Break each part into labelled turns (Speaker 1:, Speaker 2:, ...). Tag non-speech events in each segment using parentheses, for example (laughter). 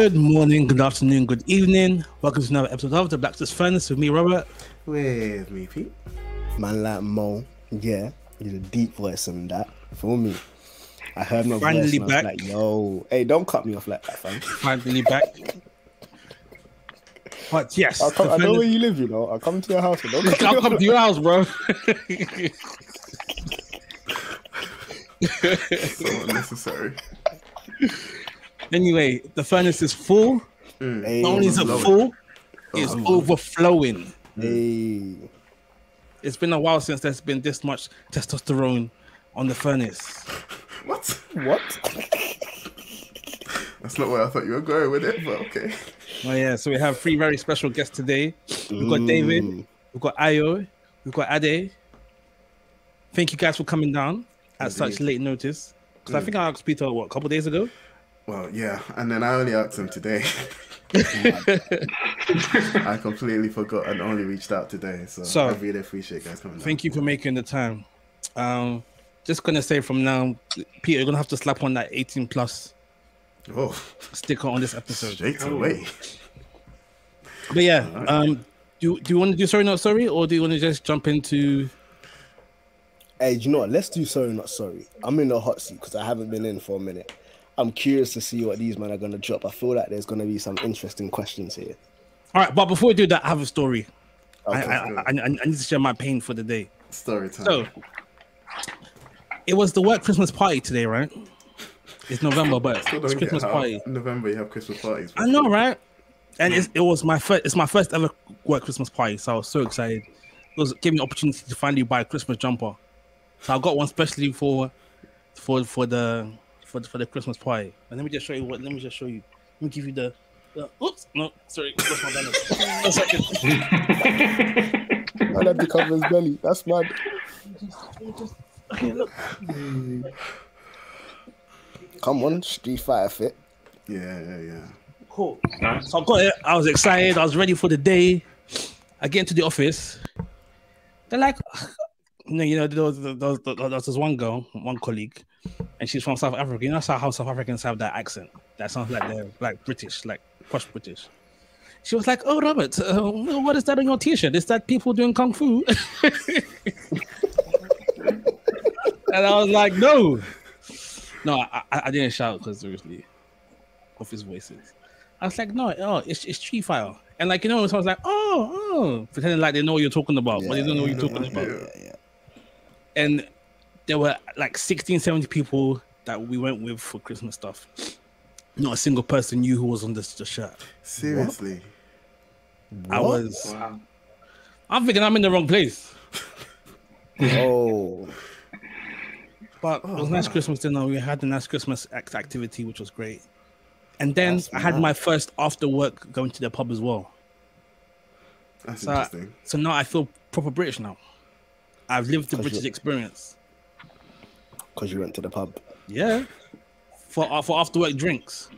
Speaker 1: Good morning, good afternoon, good evening. Welcome to another episode of the Blacksmith Furnace with me, Robert.
Speaker 2: With me, Pete.
Speaker 3: Man like Mo, yeah, he's a deep voice and that. For me. I heard my
Speaker 1: Finally
Speaker 3: voice I
Speaker 1: back.
Speaker 3: like, yo, hey, don't cut me off like that, fam.
Speaker 1: Finally back. But yes,
Speaker 3: I'll come, I know where you live, you know. I'll come to your house. (laughs)
Speaker 1: I'll
Speaker 3: off
Speaker 1: come to your house, bro. (laughs) (laughs)
Speaker 2: So unnecessary.
Speaker 1: Anyway, the furnace is full. Mm.
Speaker 3: Hey,
Speaker 1: Not only is it
Speaker 2: overflowing.
Speaker 1: full, it's overflowing. Mm.
Speaker 3: hey.
Speaker 1: It's been a while since there's been this much testosterone on the furnace. (laughs)
Speaker 2: What?
Speaker 3: What? (laughs)
Speaker 2: That's not where I thought you were going with it, but okay.
Speaker 1: Oh yeah, so we have three very special guests today. We've got mm. David,
Speaker 3: Mm.
Speaker 1: we've got Ayo, we've got Ade. Thank you guys for coming down at such late notice. Because I think I asked Peter what a couple days ago.
Speaker 2: Well, yeah, and then I only asked him today. (laughs) I completely forgot and only reached out today, so,
Speaker 1: So,
Speaker 2: I really appreciate you guys coming.
Speaker 1: Thank you for making the time. Um, just gonna say from now, Peter, you're gonna have to slap on that 18 plus.
Speaker 2: Oh,
Speaker 1: sticker on this episode.
Speaker 2: straight away.
Speaker 1: But yeah, um, do do you want to do sorry not sorry, or do you want to just jump into?
Speaker 3: Hey, do you know what? Let's do sorry, not sorry. I'm in the hot seat because I haven't been in for a minute. I'm curious to see what these men are going to drop. I feel like there's going to be some interesting questions here.
Speaker 1: All right, but before we do that, I have a story. I,
Speaker 3: Okay.
Speaker 1: I, I, I, I need to share my pain for the day.
Speaker 2: Story time.
Speaker 1: So, it was the work Christmas party today, right? It's November, but (laughs) it's Christmas party.
Speaker 2: November you have Christmas parties.
Speaker 1: I know, right? And it's, hmm. it was my first. It's my first ever work Christmas party, so I was so excited. It was gave me the opportunity to finally buy a Christmas jumper. So I got one specially for, for for the for the, for the Christmas party. And let me just show you what. Let me just show you. Let me give you the. the oops, no, sorry, that's my banner. (laughs) One second.
Speaker 3: Man had to cover his belly. That's mad.
Speaker 1: Okay, look.
Speaker 3: Come on, Street Fighter fit.
Speaker 2: Yeah, yeah, yeah.
Speaker 1: Cool. So I got it. I was excited. I was ready for the day. I get into the office. They're like, no, you know, there was, there was, there was this one girl, one colleague, and she's from South Africa. You know how South Africans have that accent that sounds like they're like British, like posh British. She was like, "Oh, Robert, uh, what is that on your T-shirt? Is that people doing kung fu?" (laughs) and I was like, "No, no, I, I, didn't shout because obviously of his voices. I was like, no, oh, it's it's Street Fighter. And like, you know, someone's like, oh, oh, pretending like they know what you're talking about, but they don't know what you're talking about.
Speaker 3: Yeah, yeah.
Speaker 1: And there were like 16, 70 people that we went with for Christmas stuff. Not a single person knew who was on this the shirt.
Speaker 2: Seriously.
Speaker 1: I
Speaker 3: What?
Speaker 1: was,
Speaker 4: Wow.
Speaker 1: I'm thinking I'm in the wrong place. (laughs)
Speaker 3: Oh,
Speaker 1: But it was a nice Christmas dinner. We had a nice Christmas activity, which was great. And then
Speaker 3: That's
Speaker 1: I had
Speaker 3: nice.
Speaker 1: my first after work going to the pub as well.
Speaker 2: That's
Speaker 1: So,
Speaker 2: interesting.
Speaker 1: so now I feel proper British now. I've lived the
Speaker 3: Cause
Speaker 1: British
Speaker 3: you-
Speaker 1: experience.
Speaker 3: because you went to the pub.
Speaker 1: Yeah. For uh, for after work drinks.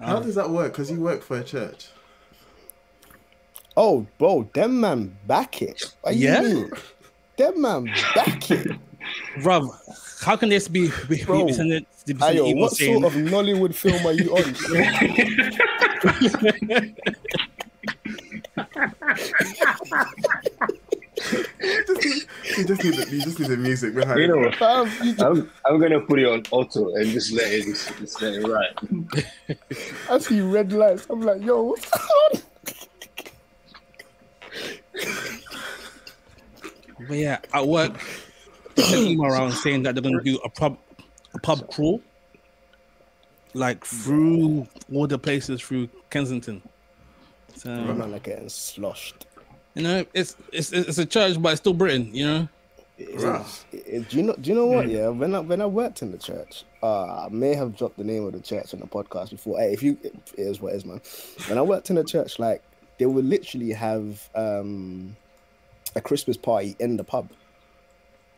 Speaker 2: How does that work? Because you work for a church.
Speaker 3: Oh, bro, them man back it. What
Speaker 1: Yeah?
Speaker 3: mean? Them man back it.
Speaker 1: Bruv, how can this be be,
Speaker 3: Bro,
Speaker 1: be sending be sending
Speaker 3: Ayo, what
Speaker 1: saying,
Speaker 3: sort of Nollywood film are you on? (laughs) (laughs) (laughs) (laughs)
Speaker 2: You just need the, you just need the music behind.
Speaker 4: You know,
Speaker 3: Fam, you just-
Speaker 4: I'm, I'm gonna put it on auto and just let it just, just let it ride.
Speaker 3: I see red lights. I'm like, yo, what's going on?
Speaker 1: But yeah, at work, they sent around saying that they're gonna do a pub a pub crawl. Like through all the places through Kensington. So
Speaker 3: Man are getting sloshed.
Speaker 1: You know, it's it's it's a church, but it's still Britain, you know.
Speaker 3: It is-
Speaker 2: Right.
Speaker 3: it- it- do you know? Do you know what? Yeah, when I when I worked in the church, uh, I may have dropped the name of the church on the podcast before. Hey, if you, it is what it is, man. When I worked in the church, like they would literally have um a Christmas party in the pub.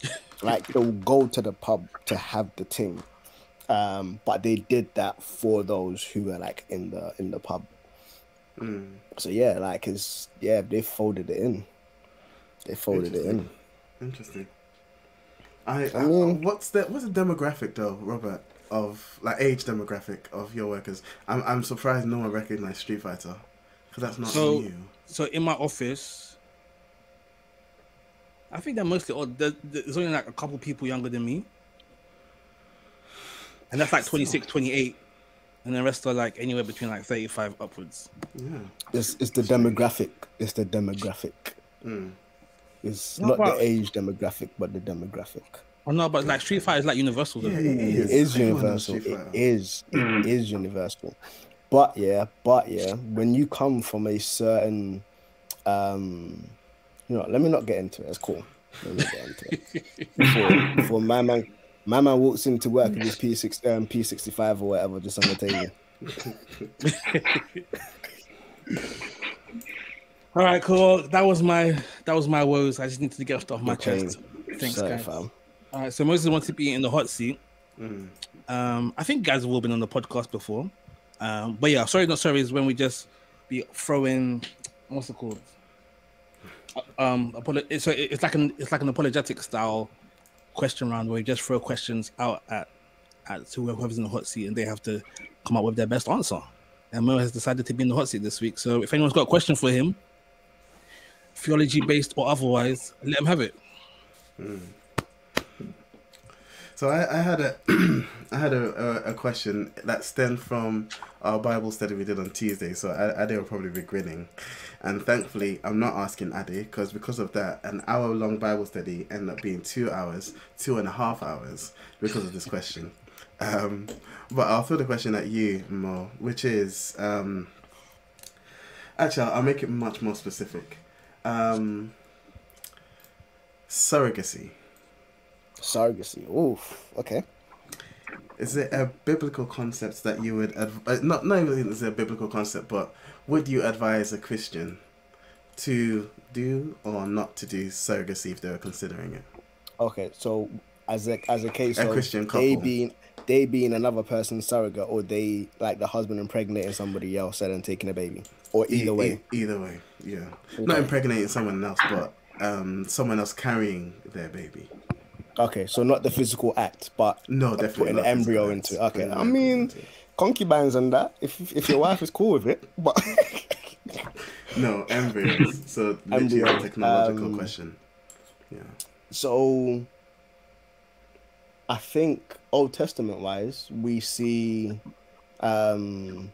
Speaker 3: (laughs) like they'll go to the pub to have the thing, um, but they did that for those who were like in the in the pub.
Speaker 2: Mm.
Speaker 3: So yeah, like it's yeah, they folded it in. They folded it in.
Speaker 2: Interesting. I,
Speaker 3: I
Speaker 2: I
Speaker 3: mean-
Speaker 2: what's the what's the demographic though, Robert, of like age demographic of your workers? I'm I'm surprised no one recognized Street Fighter because that's not
Speaker 1: So-
Speaker 2: new.
Speaker 1: So in my office, I think they're mostly old. There- There's only like a couple people younger than me. And that's like 26, 28. And the rest are like anywhere between like 35 upwards.
Speaker 2: Yeah.
Speaker 3: It's it's the demographic. It's the demographic.
Speaker 2: Mm.
Speaker 3: It's
Speaker 1: No,
Speaker 3: not
Speaker 1: but-
Speaker 3: the age demographic, but the demographic.
Speaker 1: Oh no, but like Street Fighter is like universal though.
Speaker 2: Yeah, it
Speaker 3: It
Speaker 2: is.
Speaker 3: is universal.
Speaker 2: Street
Speaker 3: It
Speaker 2: Fighter.
Speaker 3: is. It is universal. But yeah, but yeah, when you come from a certain, um, you know, let me not get into it. It's cool. Let me not get into it. (laughs) Before, before my man, my man walks into work with his P six, um, P sixty five or whatever, just on the table. (laughs)
Speaker 1: All right, cool. That was my that was my woes. I just needed to get stuff off my
Speaker 3: Okay.
Speaker 1: chest. Thanks,
Speaker 3: Sorry,
Speaker 1: guys.
Speaker 3: fam.
Speaker 1: All right, so Moses wants to be in the hot seat.
Speaker 2: Mm.
Speaker 1: Um, I think guys have all been on the podcast before. Um, but yeah, sorry, not sorry is when we just be throwing what's it called? Uh, Um, apolo- so it's like an it's like an apologetic style question round where we just throw questions out at at whoever's in the hot seat and they have to come up with their best answer. And Mo has decided to be in the hot seat this week. So if anyone's got a question for him, theology based or otherwise, let him have it. Hmm.
Speaker 2: So I, I had a (clears throat) I had a, a, a question that stemmed from our Bible study we did on Tuesday. So Ade will probably be grinning, and thankfully I'm not asking Ade because because of that an hour long Bible study ended up being two hours, two and a half hours because of this question. (laughs) Um, but I'll throw the question at you, Mo, which is um, actually I'll make it much more specific. Um, surrogacy.
Speaker 3: Surrogacy. Oof. Okay.
Speaker 2: Is it a biblical concept that you would adv- uh, not not even is it a biblical concept, but would you advise a Christian to do or not to do surrogacy if they were considering it?
Speaker 3: Okay. So as a as a case
Speaker 2: A
Speaker 3: of
Speaker 2: Christian
Speaker 3: they being they being another person's surrogate, or they like the husband impregnating somebody else and then taking a baby, or
Speaker 2: E-
Speaker 3: either
Speaker 2: e-
Speaker 3: way.
Speaker 2: either way, yeah. Not impregnating someone else, but um, someone else carrying their baby.
Speaker 3: Okay, so not the physical act, but
Speaker 2: No, definitely
Speaker 3: putting the embryo into.
Speaker 2: acts.
Speaker 3: Okay, I mean concubines and that. If if your wife is cool with it, but (laughs)
Speaker 2: no embryos. So
Speaker 3: Embryo,
Speaker 2: a technological
Speaker 3: um,
Speaker 2: question. Yeah.
Speaker 3: so I think Old Testament wise, we see um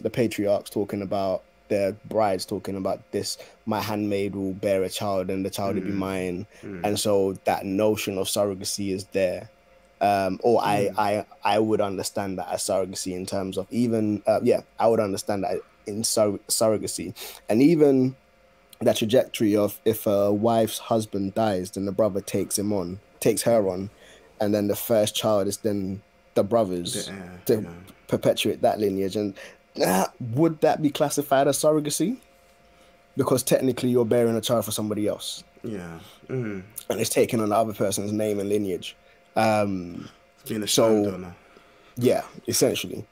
Speaker 3: the patriarchs talking about their brides talking about this my handmaid will bear a child and the child will be
Speaker 2: Mm.
Speaker 3: mine
Speaker 2: Mm.
Speaker 3: and so that notion of surrogacy is there um or I, I i would understand that as surrogacy in terms of even uh, yeah i would understand that in sur- surrogacy and even that trajectory of if a wife's husband dies then the brother takes him on takes her on and then the first child is then the brothers
Speaker 2: Yeah,
Speaker 3: to
Speaker 2: yeah.
Speaker 3: perpetuate that lineage and would that be classified as surrogacy because technically you're bearing a child for somebody else
Speaker 2: Yeah. Mm.
Speaker 3: and it's taking on the other person's name and lineage. Um,
Speaker 2: Being a
Speaker 3: So-
Speaker 2: donor.
Speaker 3: yeah, essentially.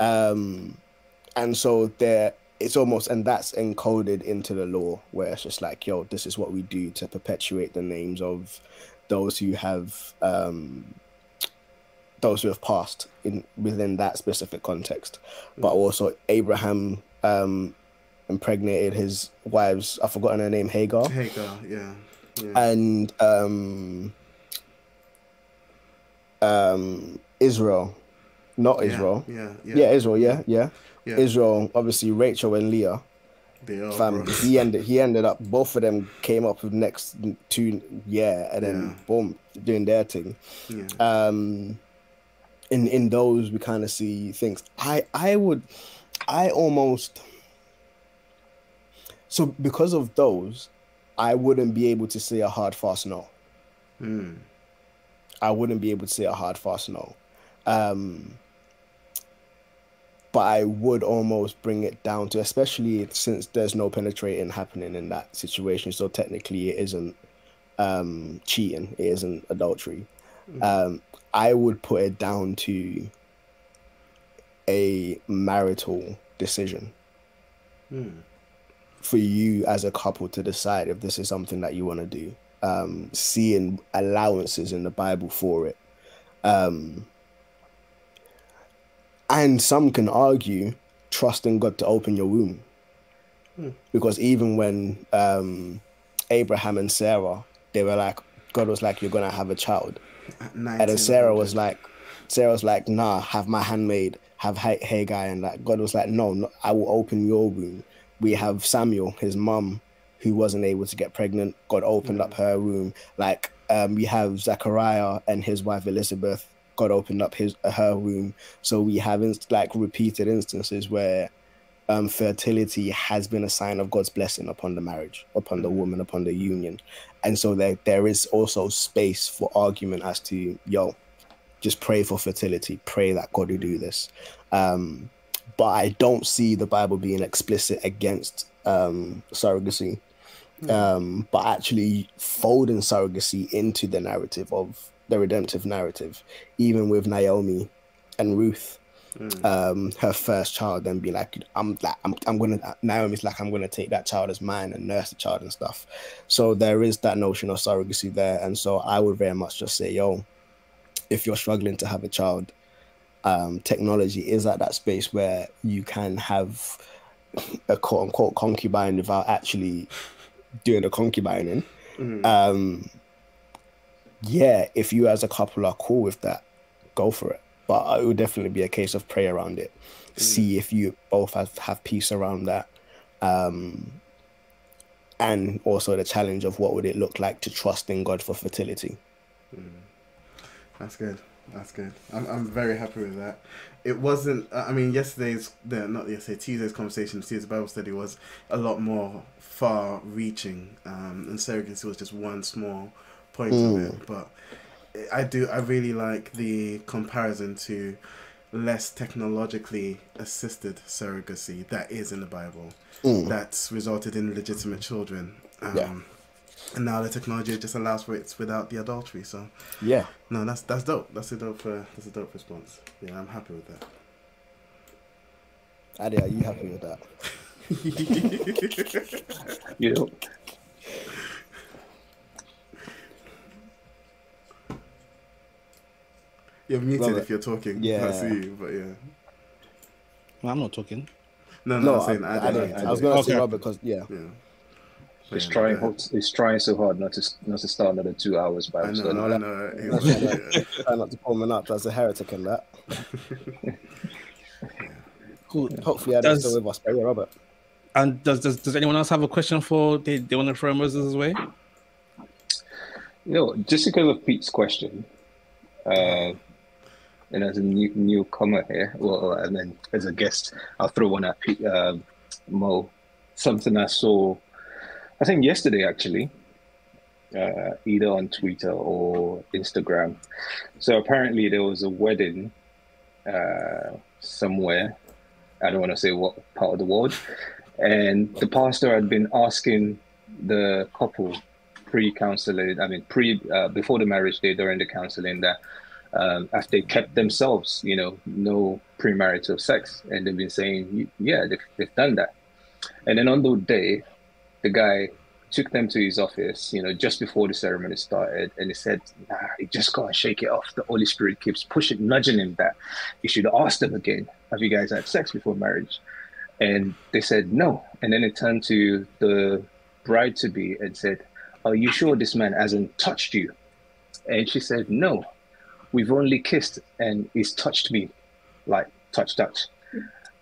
Speaker 3: Um, and so there, it's almost, and that's encoded into the law where it's just like, yo, this is what we do to perpetuate the names of those who have, um, those who have passed in within that specific context. But also Abraham um, impregnated his wives. I've forgotten her name, Hagar.
Speaker 2: Hagar, yeah. yeah.
Speaker 3: and um um Israel, not Israel.
Speaker 2: Yeah, yeah.
Speaker 3: Yeah, Israel. Yeah, yeah.
Speaker 2: yeah.
Speaker 3: Israel. Obviously, Rachel and Leah.
Speaker 2: They are
Speaker 3: Fam, he ended. He ended up. Both of them came up with next two. Yeah, and then
Speaker 2: Yeah.
Speaker 3: boom, doing their thing.
Speaker 2: Yeah.
Speaker 3: Um, in in those we kind of see things. I I would, I almost. So because of those, I wouldn't be able to say a hard fast no.
Speaker 2: Mm.
Speaker 3: I wouldn't be able to say a hard fast no. Um, but I would almost bring it down to, especially since there's no penetrating happening in that situation. So technically, it isn't um, cheating, it isn't adultery. Um, I would put it down to a marital decision
Speaker 2: Mm.
Speaker 3: for you as a couple to decide if this is something that you want to do. Um, seeing allowances in the Bible for it. Um, And some can argue trusting God to open your womb. Because even when um, Abraham and Sarah, they were like, God was like, You're gonna have a child.
Speaker 2: At
Speaker 3: And then
Speaker 2: 1900.
Speaker 3: Sarah was like, Sarah was like, nah, have my handmaid, have Ha- Hagar. And like, God was like, no, no, I will open your womb. We have Samuel, his mum, who wasn't able to get pregnant. God opened up her womb. Like, um, we have Zachariah and his wife Elizabeth. God opened up his her womb. So we have inst- like repeated instances where um, fertility has been a sign of God's blessing upon the marriage, upon the woman, upon the union. And so there, there is also space for argument as to, yo, just pray for fertility, pray that God will do this. Um, but I don't see the Bible being explicit against um, surrogacy, um, but actually folding surrogacy into the narrative of the redemptive narrative, even with Naomi and Ruth um her first child and be like i'm like i'm, I'm gonna naomi's like i'm gonna take that child as mine and nurse the child and stuff. So there is that notion of surrogacy there. And so i would very much just say yo if you're struggling to have a child um technology is at that space where you can have a quote unquote concubine without actually doing the concubining. Um yeah if you as a couple are cool with that go for it but it would definitely be a case of pray around it see if you both have, have peace around that um and also the challenge of what would it look like to trust in god for fertility
Speaker 2: That's good. That's good. I'm, I'm very happy with that. It wasn't. I mean, yesterday's the not yesterday Tuesday's conversation, Tuesday's Bible study was a lot more far-reaching, um, and surrogacy was just one small point of it. But I do. I really like the comparison to less technologically assisted surrogacy that is in the Bible. That's resulted in legitimate children. Um,
Speaker 3: Yeah.
Speaker 2: And now the technology just allows for it without the adultery. So
Speaker 3: yeah
Speaker 2: no, that's that's dope. That's a dope. Uh, that's a dope response. Yeah, I'm happy with that.
Speaker 3: Ade, are you happy with that (laughs)
Speaker 4: You know,
Speaker 2: You're muted
Speaker 3: Robert.
Speaker 2: if you're talking. (laughs)
Speaker 3: Yeah.
Speaker 2: I see you, but yeah.
Speaker 1: Well, I'm not talking.
Speaker 2: No, no,
Speaker 3: no
Speaker 2: I'm
Speaker 3: I,
Speaker 2: saying
Speaker 3: I,
Speaker 2: I,
Speaker 3: didn't.
Speaker 2: did.
Speaker 3: I was gonna say Robert because yeah
Speaker 2: Yeah.
Speaker 4: he's
Speaker 2: Yeah,
Speaker 4: trying.
Speaker 2: go
Speaker 4: hard- He's trying so hard not to not to start another two hours by
Speaker 2: I
Speaker 4: himself.
Speaker 2: know. I know. He
Speaker 3: That's
Speaker 2: was- yeah. (laughs)
Speaker 3: try not to pull man up as a heretic in that (laughs)
Speaker 1: Cool.
Speaker 3: hopefully Ade's
Speaker 1: Does-
Speaker 3: still with us but yeah Robert
Speaker 1: And does, does does anyone else have a question for they, they want to throw Moses' way?
Speaker 4: You know, just because of Pete's question, uh, and as a new newcomer here, well, and then as a guest, I'll throw one at Pete, uh, Mo. Something I saw, I think yesterday actually, uh, either on Twitter or Instagram. So apparently there was a wedding uh, somewhere. I don't want to say what part of the world, and the pastor had been asking the couple pre-counseling i mean pre uh, before the marriage day during the counseling that um, after they kept themselves you know no premarital sex. And they've been saying yeah they've, they've done that. And then on the day the guy took them to his office you know just before the ceremony started. And he said nah you just gotta shake it off. The holy spirit keeps pushing nudging him that you should ask them again have you guys had sex before marriage and they said no. And then it turned to the bride to be and said are you sure this man hasn't touched you? And she said, No, we've only kissed and he's touched me, like touch, touch.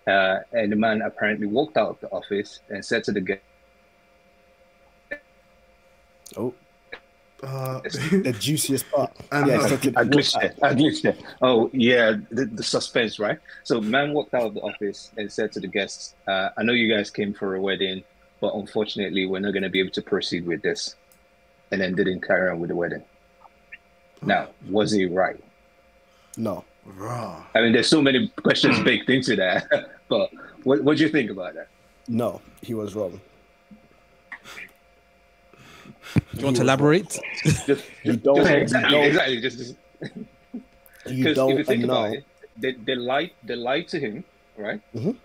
Speaker 4: Uh, and the man apparently walked out of the office and said to the guest,
Speaker 3: oh
Speaker 2: Uh, (laughs)
Speaker 3: the juiciest part
Speaker 2: I
Speaker 3: yeah
Speaker 2: know.
Speaker 3: so to-
Speaker 4: I glitched there. I glitched there. Oh, yeah, the, the suspense, right? So, man walked out of the office and said to the guests, uh, I know you guys came for a wedding, but unfortunately, we're not going to be able to proceed with this. And then didn't carry on with the wedding. Now, was he right?
Speaker 3: no
Speaker 2: raw.
Speaker 4: I mean, there's so many questions baked into that, (laughs) but what what do you think about that?
Speaker 3: no he was wrong
Speaker 1: Do you want to elaborate? (laughs)
Speaker 4: Just,
Speaker 3: You don't-
Speaker 4: just-
Speaker 3: you
Speaker 4: exactly,
Speaker 3: don't-
Speaker 4: exactly. Just
Speaker 3: you
Speaker 4: because
Speaker 3: don't
Speaker 4: if you think
Speaker 3: know
Speaker 4: about it, they, they lied they lied to him, right?
Speaker 3: Mhm.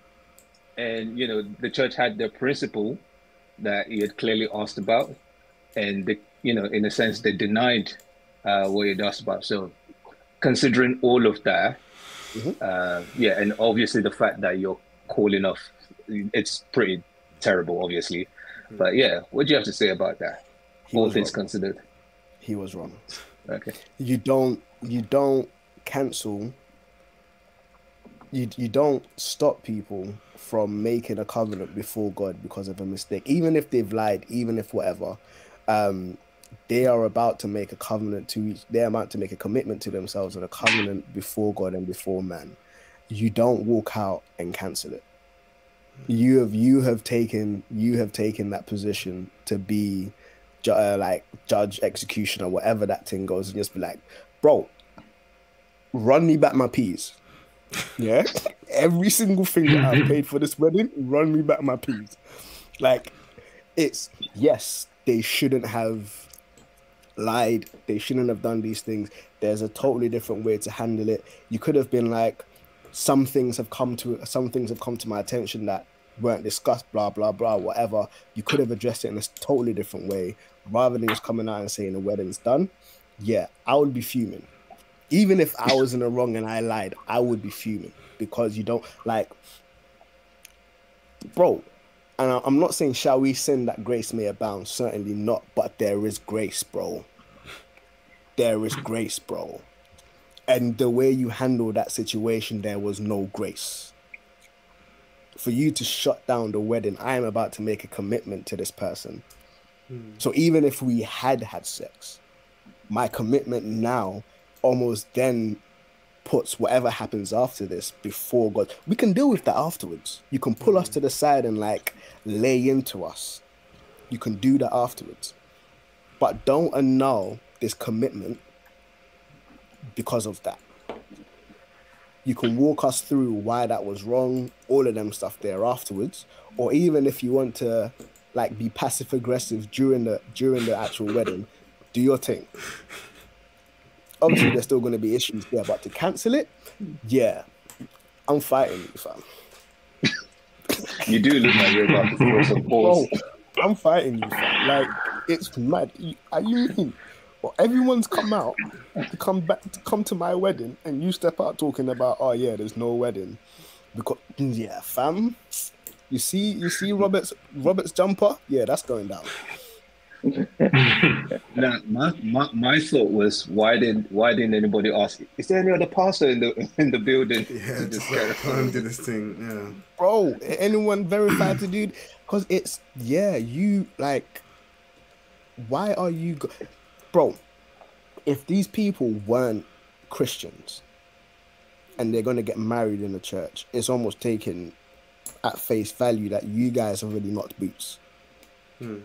Speaker 4: And you know, the church had their principle that he had clearly asked about, and they, you know, in a sense, they denied uh, what had asked about. So, considering all of that, Uh, yeah, and obviously the fact that you're calling off, it's pretty terrible, obviously. But yeah, what do you have to say about that?
Speaker 3: He
Speaker 4: All things
Speaker 3: wrong.
Speaker 4: considered.
Speaker 3: He was wrong.
Speaker 4: Okay.
Speaker 3: you don't you don't cancel you you don't stop people from making a covenant before God because of a mistake even if they've lied even if whatever um they are about to make a covenant to each they're about to make a commitment to themselves and a covenant before God and before man. You don't walk out and cancel it. You have you have taken you have taken that position to be ju- uh, like judge executioner whatever that thing goes and just be like bro run me back my peas. Yeah? (laughs) Every single thing that i've paid for this wedding run me back my peas. Like it's yes they shouldn't have lied. They shouldn't have done these things. There's a totally different way to handle it. You could have been like some things have come to some things have come to my attention that weren't discussed blah blah blah whatever. You could have addressed it in a totally different way. Rather than just coming out and saying the wedding's done yeah i would be fuming. Even if i was in the wrong and i lied i would be fuming because you don't like bro and i'm not saying shall we sin that grace may abound? Certainly not but there is grace bro. There is grace bro. And the way you handle that situation there was no grace. For you to shut down the wedding i am about to make a commitment to this person. Hmm. So even if we had had sex my commitment now almost then puts whatever happens after this before god. We can deal with that afterwards. You can pull us to the side and like lay into us. You can do that afterwards. But don't annul this commitment because of that. You can walk us through why that was wrong, all of them stuff there afterwards, or even if you want to like be passive aggressive during the during the actual wedding, do your thing. Obviously, there's still going to be issues there, but to cancel it, yeah, I'm fighting you, fam. (laughs)
Speaker 4: You do look like you're about to throw some balls. (laughs)
Speaker 3: Bro, I'm fighting you, fam. Like it's mad. Are you mean? Well, everyone's come out to come back to come to my wedding, and you step out talking about, oh yeah, there's no wedding, because yeah, fam. You see, you see Robert's Robert's jumper. Yeah, that's going down. (laughs)
Speaker 4: Now, my, my my thought was, why didn't why didn't anybody ask? Is there any other pastor in the (laughs) in the building?
Speaker 2: Yeah, (laughs) uh,
Speaker 4: to
Speaker 2: just
Speaker 4: carry
Speaker 2: like, come and do this thing. Yeah.
Speaker 3: bro anyone verified (clears throat) to dude because it's yeah you like why are you go- bro if these people weren't christians and they're going to get married in the church it's almost taken at face value that you guys are really not boots hmm.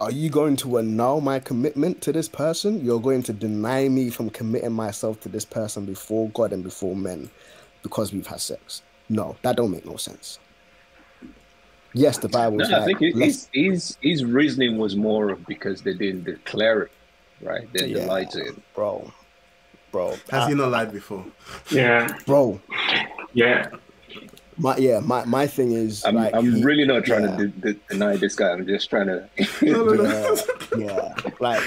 Speaker 3: Are you going to annul my commitment to this person you're going to deny me from committing myself to this person before god and before men because we've had sex. No, that don't make no sense. Yes, the Bible.
Speaker 4: No, I think his, his his his reasoning was more of because they didn't declare it, right? They, they lied to him.
Speaker 3: bro, bro,
Speaker 2: Has
Speaker 3: I-
Speaker 2: he not lied before?
Speaker 5: Yeah,
Speaker 3: bro.
Speaker 5: yeah.
Speaker 3: My yeah, my my thing is
Speaker 4: I'm,
Speaker 3: like
Speaker 4: I'm really not trying
Speaker 3: yeah,
Speaker 4: to de- de- deny this guy. I'm just trying to. (laughs)
Speaker 2: No, no, no.
Speaker 3: yeah, (laughs) yeah, like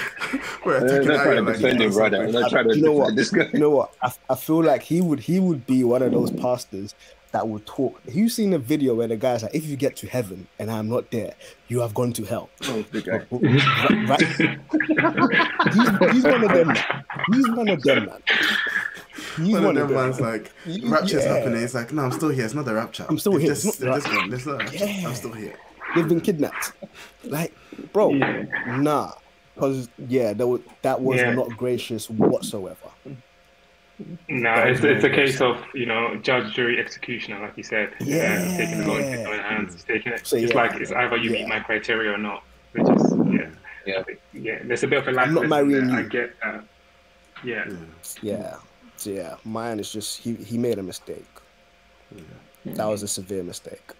Speaker 2: We're
Speaker 4: I'm not trying to defend him, brother. I'm not trying to
Speaker 3: you know what?
Speaker 4: this guy.
Speaker 3: You know what? I, I feel like he would he would be one of those pastors that would talk. You seen a video where the guy's like, "If you get to heaven and I'm not there, you have gone to hell."
Speaker 4: Oh, the guy.
Speaker 3: right? (laughs) he's, he's one of them. Man. He's one of them, man. He's
Speaker 2: One
Speaker 3: one,
Speaker 2: of
Speaker 3: of
Speaker 2: them
Speaker 3: them.
Speaker 2: ones like (laughs)
Speaker 3: Y-
Speaker 2: rapture's
Speaker 3: yeah.
Speaker 2: happening. It's like, no, I'm still here. It's not the rapture.
Speaker 3: I'm still
Speaker 2: They've
Speaker 3: here.
Speaker 2: Just,
Speaker 3: It's
Speaker 2: they've
Speaker 3: not
Speaker 2: just
Speaker 3: the
Speaker 2: gone. It's not rapture.
Speaker 3: Yeah.
Speaker 2: I'm still here.
Speaker 3: They've been kidnapped. Like, bro,
Speaker 5: Yeah.
Speaker 3: nah. Because yeah, that was that was
Speaker 5: Yeah.
Speaker 3: not gracious whatsoever.
Speaker 5: No, it's, it's a case of you know judge, jury, executioner, like you said.
Speaker 3: Yeah.
Speaker 5: taking the law into your own hands. It's taking it.
Speaker 3: So,
Speaker 5: it's
Speaker 3: yeah.
Speaker 5: like it's either you
Speaker 3: Yeah.
Speaker 5: meet my criteria or not. Which is yeah,
Speaker 4: Yeah.
Speaker 5: yeah. There's a bit of a life
Speaker 3: I'm not marrying
Speaker 5: there. I get that. Yeah.
Speaker 3: Yeah. So yeah, mine is just he he made a mistake. That was mm-hmm. a severe mistake.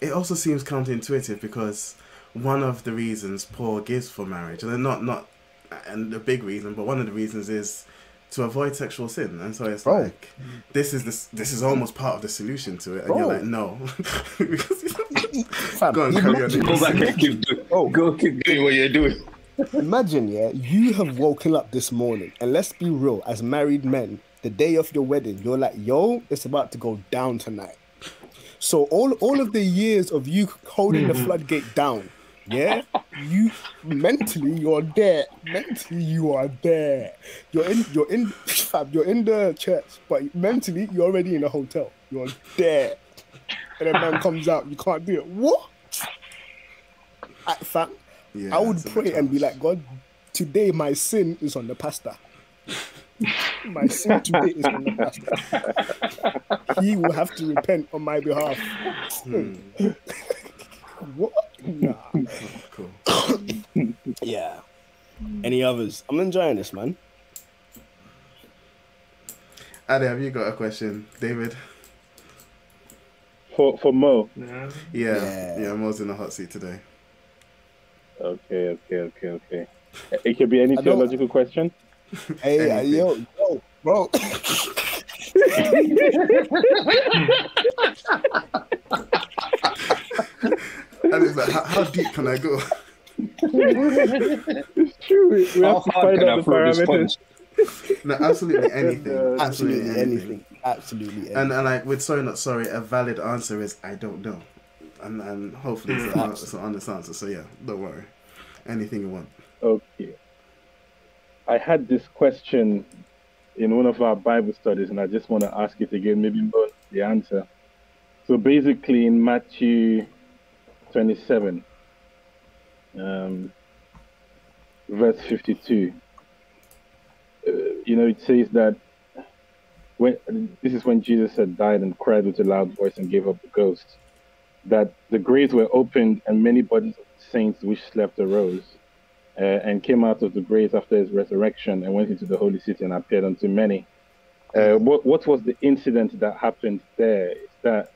Speaker 2: It also seems counterintuitive because one of the reasons Paul gives for marriage, and not not, and the big reason, but one of the reasons is to avoid sexual sin, and so it's
Speaker 3: Bro.
Speaker 2: like this is this this is almost part of the solution to it, and
Speaker 3: Bro.
Speaker 2: you're like, no, (laughs) Because-
Speaker 3: Fam,
Speaker 2: Go on,
Speaker 3: he
Speaker 2: carry on.
Speaker 4: Go back and keep doing.
Speaker 3: Oh.
Speaker 4: Go keep doing what you're doing.
Speaker 3: Imagine, yeah, you have woken up this morning, and let's be real, as married men, the day of your wedding, you're like, yo, it's about to go down tonight. So all all of the years of you holding the mm-hmm. floodgate down, yeah, you mentally you're there. Mentally you are there. You're in you're in (laughs) you're in the church, but mentally you're already in a hotel. You're there. And then man comes out, you can't do it. What? Fam,
Speaker 2: Yeah,
Speaker 3: I would pray and be like, God, today my sin is on the pastor. my sin today is on the pastor. he will have to repent on my behalf. Hmm. what? Nah.
Speaker 2: Cool.
Speaker 3: Yeah. Any others? I'm enjoying this, man.
Speaker 2: Ade, have you got a question? David?
Speaker 6: For for Mo.
Speaker 5: No.
Speaker 2: Yeah.
Speaker 3: Yeah.
Speaker 2: Yeah, Mo's in the hot seat today.
Speaker 6: Okay, okay, okay, okay. It could be any theological question.
Speaker 3: Hey, uh, yo, yo, bro.
Speaker 2: And it's like, how, how deep can I go?
Speaker 6: It's true. We, we
Speaker 4: How
Speaker 6: have to
Speaker 4: hard
Speaker 6: find
Speaker 4: can I
Speaker 6: out the
Speaker 4: throw this
Speaker 6: parameters.
Speaker 2: No, absolutely (laughs) anything.
Speaker 6: Uh,
Speaker 3: Absolutely anything. Absolutely anything.
Speaker 2: And, and like with sorry not sorry, a valid answer is I don't know, and and hopefully it's, an, it's an honest answer. So yeah, don't worry. Anything you want.
Speaker 6: Okay. I had this question in one of our Bible studies, and I just want to ask it again. Maybe Mo the answer. So basically, in Matthew 27, um, verse 52, uh, you know, it says that when this is when Jesus had died and cried with a loud voice and gave up the ghost, that the graves were opened and many bodies of saints which slept arose uh, and came out of the graves after his resurrection and went into the holy city and appeared unto many. Uh, what what was the incident that happened there? Is that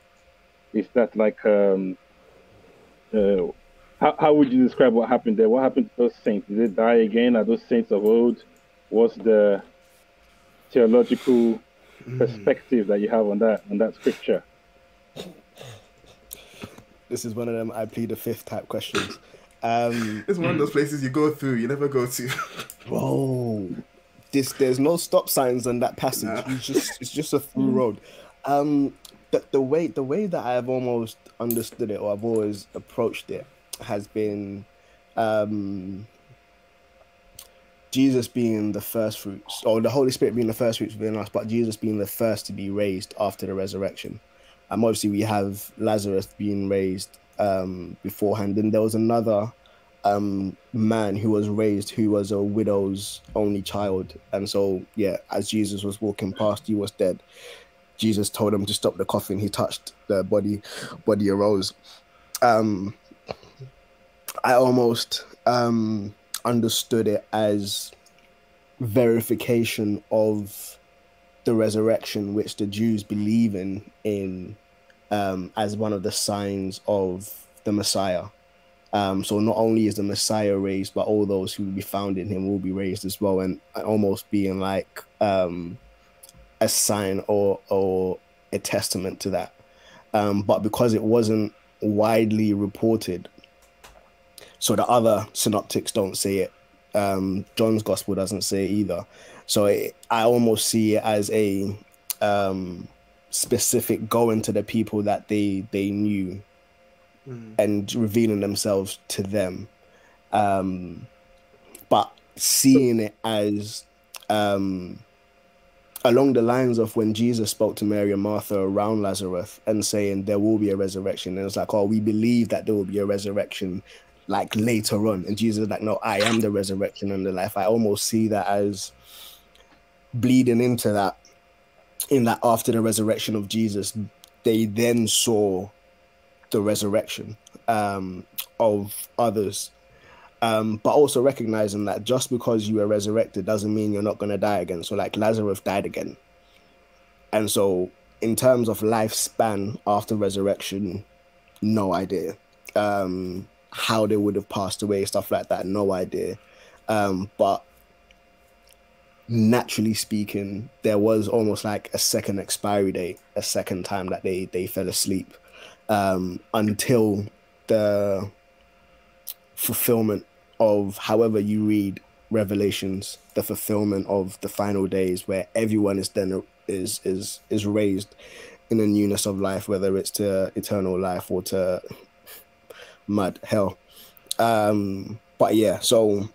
Speaker 6: is that like um, uh, how how would you describe what happened there? What happened to those saints? Did they die again? Are those saints of old? What's the theological perspective that you have on that on that scripture?
Speaker 3: This is one of them I plead the fifth type questions. Um,
Speaker 2: It's one of those places you go through, you never go to. (laughs)
Speaker 3: bro, this there's no stop signs on that passage.
Speaker 2: Nah.
Speaker 3: It's just it's just a through road. Um, the, the way the way that I've almost understood it or I've always approached it has been um Jesus being the first fruits, or the Holy Spirit being the first fruits within us, but Jesus being the first to be raised after the resurrection. And obviously, we have Lazarus being raised um, beforehand. And there was another um, man who was raised who was a widow's only child. And so, yeah, as Jesus was walking past, he was dead. Jesus told him to stop the coffin. He touched the body, body arose. Um, I almost um, understood it as verification of the resurrection, which the Jews believe in, in um, as one of the signs of the Messiah. Um, so not only is the Messiah raised, but all those who will be found in him will be raised as well, and almost being like um, a sign or or a testament to that. Um, but because it wasn't widely reported, so the other synoptics don't say it. Um, John's gospel doesn't say it either. So it, I almost see it as a um, specific going to the people that they they knew and revealing themselves to them. Um, but seeing it as um, along the lines of when Jesus spoke to Mary and Martha around Lazarus and saying there will be a resurrection. And it's like, oh, we believe that there will be a resurrection like later on. And Jesus is like, no, I am the resurrection and the life. I almost see that as bleeding into that in that after the resurrection of Jesus, they then saw the resurrection um, of others. Um, but also recognizing that just because you were resurrected doesn't mean you're not going to die again. So, like Lazarus died again. And so, in terms of lifespan after resurrection, no idea. Um, how they would have passed away, stuff like that, no idea. Um, but naturally speaking, there was almost like a second expiry date, a second time that they they fell asleep, um, until the fulfillment of however you read Revelations, the fulfillment of the final days, where everyone is then is is is raised in the newness of life, whether it's to eternal life or to mud hell. Um, but yeah, so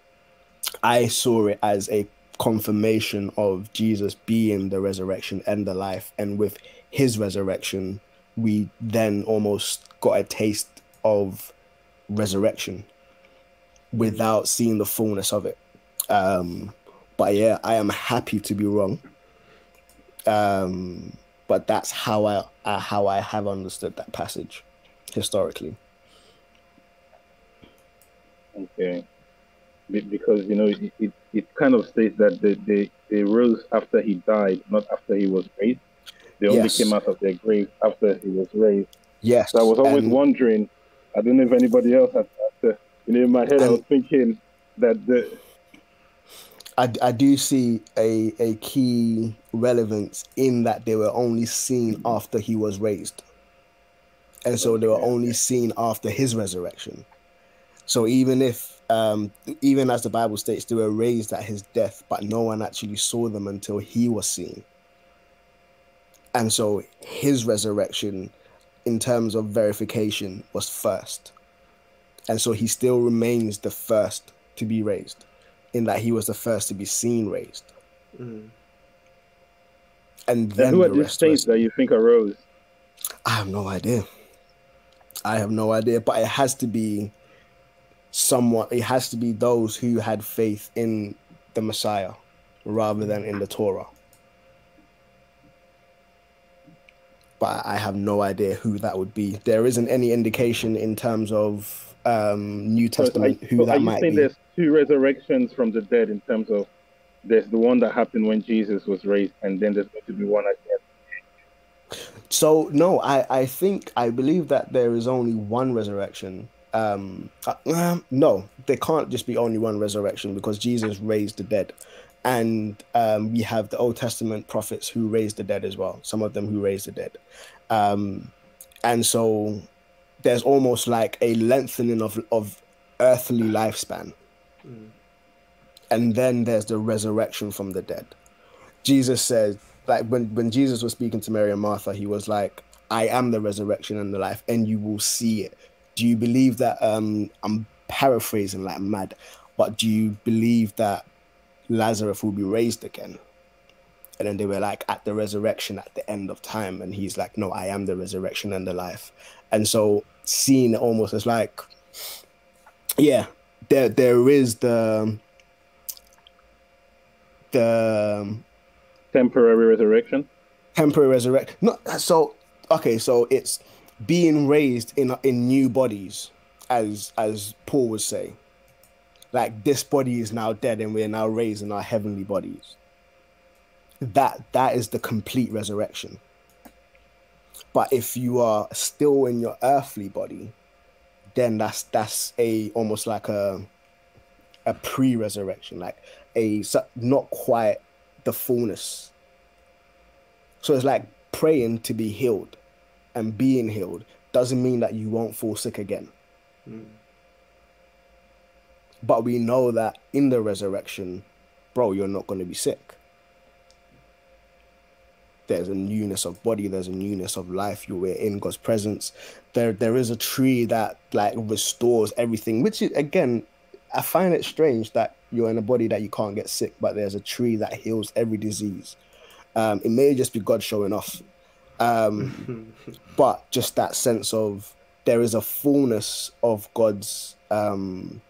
Speaker 3: I saw it as a confirmation of Jesus being the resurrection and the life, and with his resurrection, we then almost got a taste of resurrection without seeing the fullness of it. Um, but yeah, I am happy to be wrong. Um, but that's how I uh, how I have understood that passage historically.
Speaker 6: Okay. Because you know it, it, it kind of states that they, they, they rose after he died, not after he was raised. They only
Speaker 3: Yes.
Speaker 6: came out of their grave after he was raised.
Speaker 3: Yes,
Speaker 6: So I was always
Speaker 3: and-
Speaker 6: wondering. I don't know if anybody else had. had you know, in my head, I was thinking that the
Speaker 3: I, I do see a, a key relevance in that they were only seen mm-hmm. after he was raised. And so they were only seen after his resurrection. So even if, um, even as the Bible states, they were raised at his death, but no one actually saw them until he was seen. And so his resurrection, in terms of verification, was first. And so he still remains the first to be raised in that he was the first to be seen raised.
Speaker 2: Mm.
Speaker 3: And
Speaker 6: and
Speaker 3: then
Speaker 6: who
Speaker 3: the
Speaker 6: are these
Speaker 3: rest
Speaker 6: saints that you think arose?
Speaker 3: I have no idea. I have no idea, but it has to be someone, it has to be those who had faith in the Messiah rather than in the Torah. But I have no idea who that would be. There isn't any indication in terms of um, New Testament
Speaker 6: so
Speaker 3: who
Speaker 6: are
Speaker 3: that might be.
Speaker 6: there's two resurrections from the dead in terms of there's the one that happened when Jesus was raised, and then there's going to be one again.
Speaker 3: So no, I I think I believe that there is only one resurrection. Um, uh, um, no, there can't just be only one resurrection because Jesus raised the dead, and um, we have the Old Testament prophets who raised the dead as well. Some of them who raised the dead, um, and so there's almost like a lengthening of of earthly lifespan, and then there's the resurrection from the dead. Jesus said, like when when Jesus was speaking to Mary and Martha, he was like, "I am the resurrection and the life, and you will see it." Do you believe that? Um, I'm paraphrasing like mad, but do you believe that Lazarus will be raised again? And then they were like, "At the resurrection, at the end of time," and he's like, "No, I am the resurrection and the life." And so seeing it almost as like, yeah, there there is the the
Speaker 6: Temporary resurrection.
Speaker 3: temporary resurrect. Not so. Okay, so it's being raised in in new bodies, as as Paul would say. Like this body is now dead, and we are now raised in our heavenly bodies. That that is the complete resurrection. But if you are still in your earthly body, then that's that's a almost like a a pre-resurrection, like a not quite the fullness so it's like praying to be healed and being healed doesn't mean that you won't fall sick again. But we know that in the resurrection, bro, you're not going to be sick. There's a newness of body, there's a newness of life. You're in God's presence. There there is a tree that like restores everything, which is again, I find it strange that you're in a body that you can't get sick, but there's a tree that heals every disease. Um, it may just be God showing off. Um, but just that sense of there is a fullness of God's um,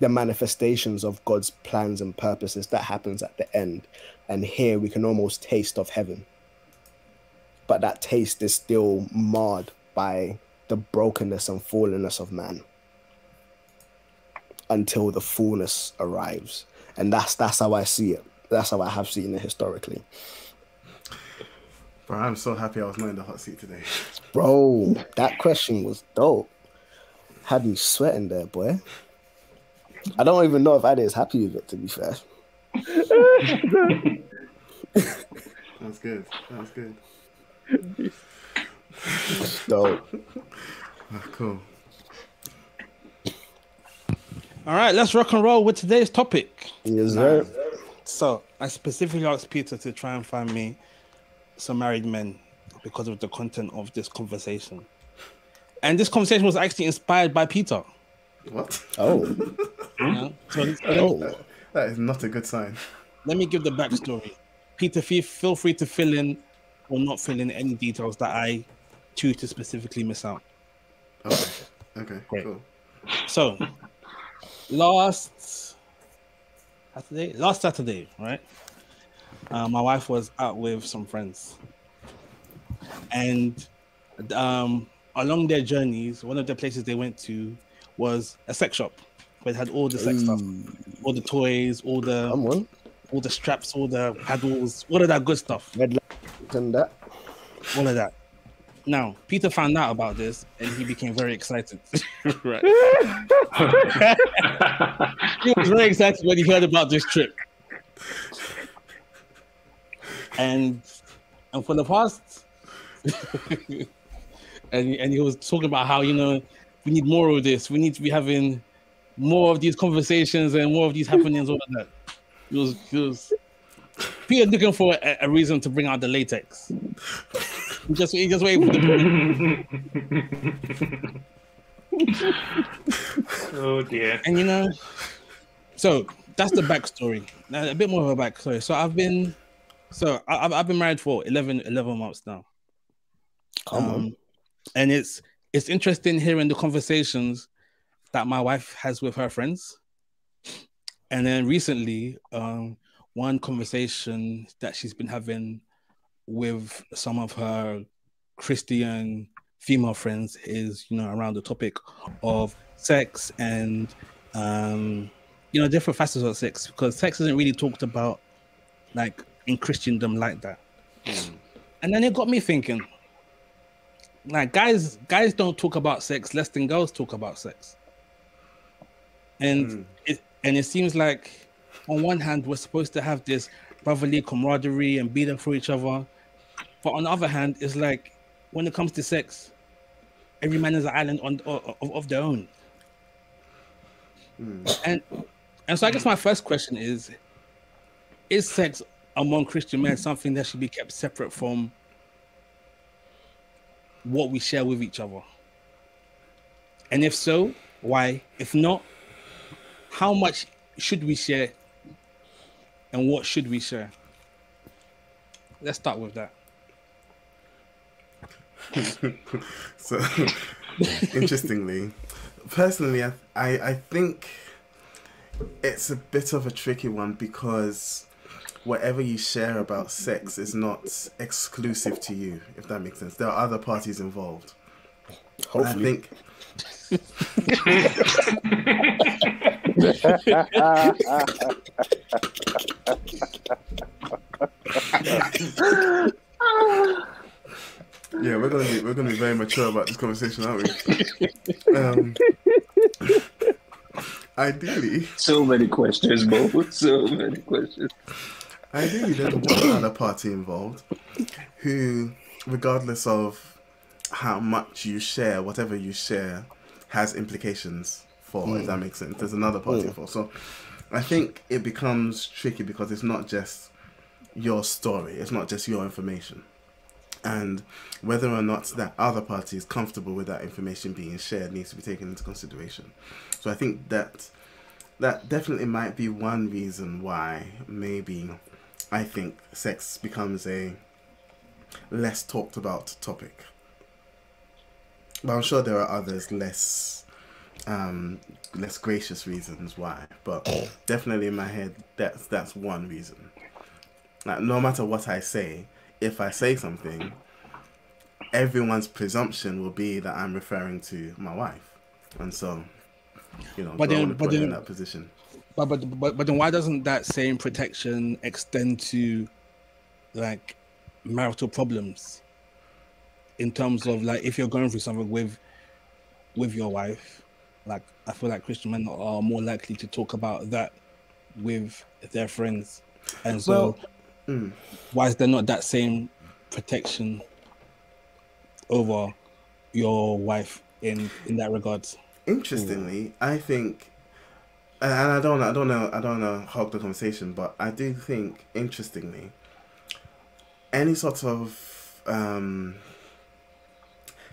Speaker 3: the manifestations of God's plans and purposes that happens at the end, and here we can almost taste of heaven. But that taste is still marred by the brokenness and fallenness of man until the fullness arrives, and that's that's how I see it. That's how I have seen it historically.
Speaker 2: Bro, I'm so happy I was not in the hot seat today. (laughs)
Speaker 3: Bro, that question was dope. Had me sweating there, boy. I don't even know if Ade is happy with it, to be fair.
Speaker 2: That's good. That's good.
Speaker 3: Dope. (laughs)
Speaker 2: Ah, cool.
Speaker 1: All right, let's rock and roll with today's topic.
Speaker 3: Yes, sir.
Speaker 1: So I specifically asked Peter to try and find me some married men because of the content of this conversation. And this conversation was actually inspired by Peter.
Speaker 2: What?
Speaker 3: Oh, (laughs)
Speaker 1: you know? So (laughs)
Speaker 3: oh,
Speaker 2: That is not a good sign.
Speaker 1: let me give the backstory. Peter, feel feel free to fill in or not fill in any details that I choose to specifically miss out.
Speaker 2: Okay. Okay.
Speaker 1: Great.
Speaker 2: Cool.
Speaker 1: So, last Saturday, last Saturday, right? Uh, my wife was out with some friends, and um, along their journeys, one of the places they went to was a sex shop, where it had all the sex stuff, all the toys, all the
Speaker 3: come
Speaker 1: all the straps, all the paddles, all of that good stuff,
Speaker 3: Red light and that.
Speaker 1: all of that. Now, Peter found out about this and he became very excited. (laughs) right. (laughs) he was very excited when he heard about this trip. And and for the past (laughs) and, and he was talking about how, you know, we need more of this. We need to be having more of these conversations and more of these happenings, all of that. It was, it was Peter looking for a, a reason to bring out the latex. He just he just waiting for the (laughs)
Speaker 5: oh dear.
Speaker 1: and you know, so that's the backstory. Now, a bit more of a backstory. So I've been, so I, I've, I've been married for 11, 11 months now.
Speaker 3: Come on.
Speaker 1: Um, and it's it's interesting hearing the conversations that my wife has with her friends. And then recently, um, one conversation that she's been having with some of her Christian female friends is, you know, around the topic of sex and, um, you know, different facets of sex because sex isn't really talked about like in Christendom like that. Hmm. And then it got me thinking, like guys, guys don't talk about sex less than girls talk about sex. And hmm. it and it seems like on one hand we're supposed to have this brotherly camaraderie and be there for each other. But on the other hand, it's like when it comes to sex, every man is an island on of, of their own. Hmm. And and so I guess my first question is: Is sex among Christian men something that should be kept separate from what we share with each other? And if so, why? If not, how much should we share? And what should we share? Let's start with that. (laughs)
Speaker 2: So, interestingly, personally, I, I I think it's a bit of a tricky one because whatever you share about sex is not exclusive to you, if that makes sense. There are other parties involved. And I
Speaker 3: Hopefully.
Speaker 2: think (laughs) Yeah, we're gonna be we're gonna be very mature about this conversation, aren't we? um, (laughs) ideally,
Speaker 4: So many questions, Mo. So many questions.
Speaker 2: Ideally, there's one other party involved who, regardless of how much you share, whatever you share, has implications for. If that mm. makes sense, there's another party mm. involved. So, I think it becomes tricky because it's not just your story. It's not just your information. And whether or not that other party is comfortable with that information being shared needs to be taken into consideration. So I think that that definitely might be one reason why maybe I think sex becomes a less talked about topic. But I'm sure there are others less um less gracious reasons why. But definitely in my head that's that's one reason. Like no matter what I say, if I say something, everyone's presumption will be that I'm referring to my wife. And so, you know,
Speaker 1: But
Speaker 2: don't
Speaker 1: then-
Speaker 2: want to
Speaker 1: but
Speaker 2: put in that position.
Speaker 1: But but but but then why doesn't that same protection extend to like marital problems? In terms of like if you're going through something with with your wife, like I feel like Christian men are more likely to talk about that with their friends. And so
Speaker 2: Well, mm.
Speaker 1: why is there not that same protection over your wife in in that regards?
Speaker 2: Interestingly, I think and I don't, I don't know, I don't know hog the conversation, but I do think, interestingly, any sort of um,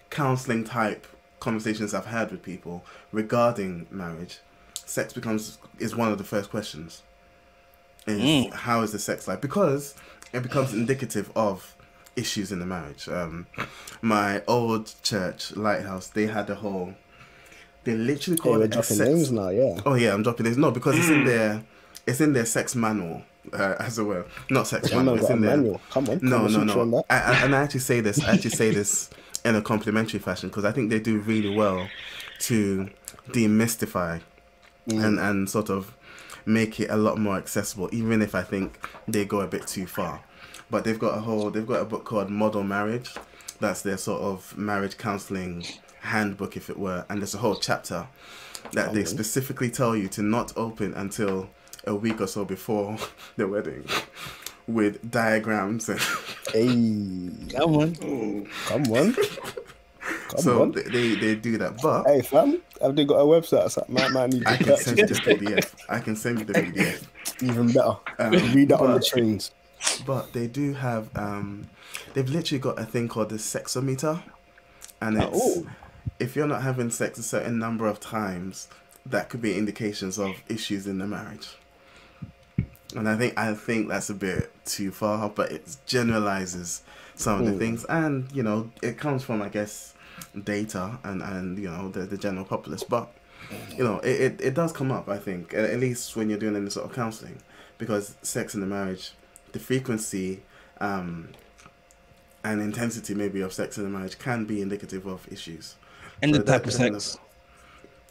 Speaker 2: counseling type conversations I've had with people regarding marriage, sex becomes is one of the first questions. Is
Speaker 1: Mm.
Speaker 2: how is the sex life? Because it becomes indicative of issues in the marriage. Um, my old church, Lighthouse, they had a whole. They literally
Speaker 3: Hey,
Speaker 2: called
Speaker 3: we're
Speaker 2: it a
Speaker 3: dropping
Speaker 2: sex.
Speaker 3: names now, yeah.
Speaker 2: Oh yeah, I'm dropping this. No, because it's in their, it's in their sex manual, uh, as it were. Not sex
Speaker 3: That
Speaker 2: manual.
Speaker 3: man
Speaker 2: It's
Speaker 3: got a
Speaker 2: in their.
Speaker 3: manual. Come on.
Speaker 2: No,
Speaker 3: come
Speaker 2: no,
Speaker 3: on, shoot you on
Speaker 2: no. I, I, and I actually say this. I actually say this in a complimentary fashion because I think they do really well to demystify
Speaker 3: Mm.
Speaker 2: and and sort of make it a lot more accessible. Even if I think they go a bit too far, but they've got a whole. They've got a book called Model Marriage. That's their sort of marriage counseling handbook, if it were, and there's a whole chapter that they specifically tell you to not open until a week or so before (laughs) the wedding with diagrams and
Speaker 3: Hey,
Speaker 1: Come on.
Speaker 3: come on. Come
Speaker 2: so
Speaker 3: on.
Speaker 2: they, they, they do that but
Speaker 3: Hey, fam, have they got a website or something? Might, might need to
Speaker 2: i can
Speaker 3: purchase
Speaker 2: send you the pdf i can send you the pdf
Speaker 3: Even better.
Speaker 2: Um,
Speaker 3: Read that on the trains.
Speaker 2: but they do have um they've literally got a thing called the sexometer and it's
Speaker 3: Oh.
Speaker 2: If you're not having sex a certain number of times that could be indications of issues in the marriage. And i think i think that's a bit too far but it generalizes some of the
Speaker 3: Mm.
Speaker 2: things. And you know it comes from i guess data and and you know the, the general populace. But you know it, it, it does come up i think at, at least when you're doing any sort of counseling. Because sex in the marriage the frequency um and intensity maybe of sex in the marriage can be indicative of issues
Speaker 1: And the
Speaker 2: So that
Speaker 1: type of
Speaker 2: kind
Speaker 1: sex.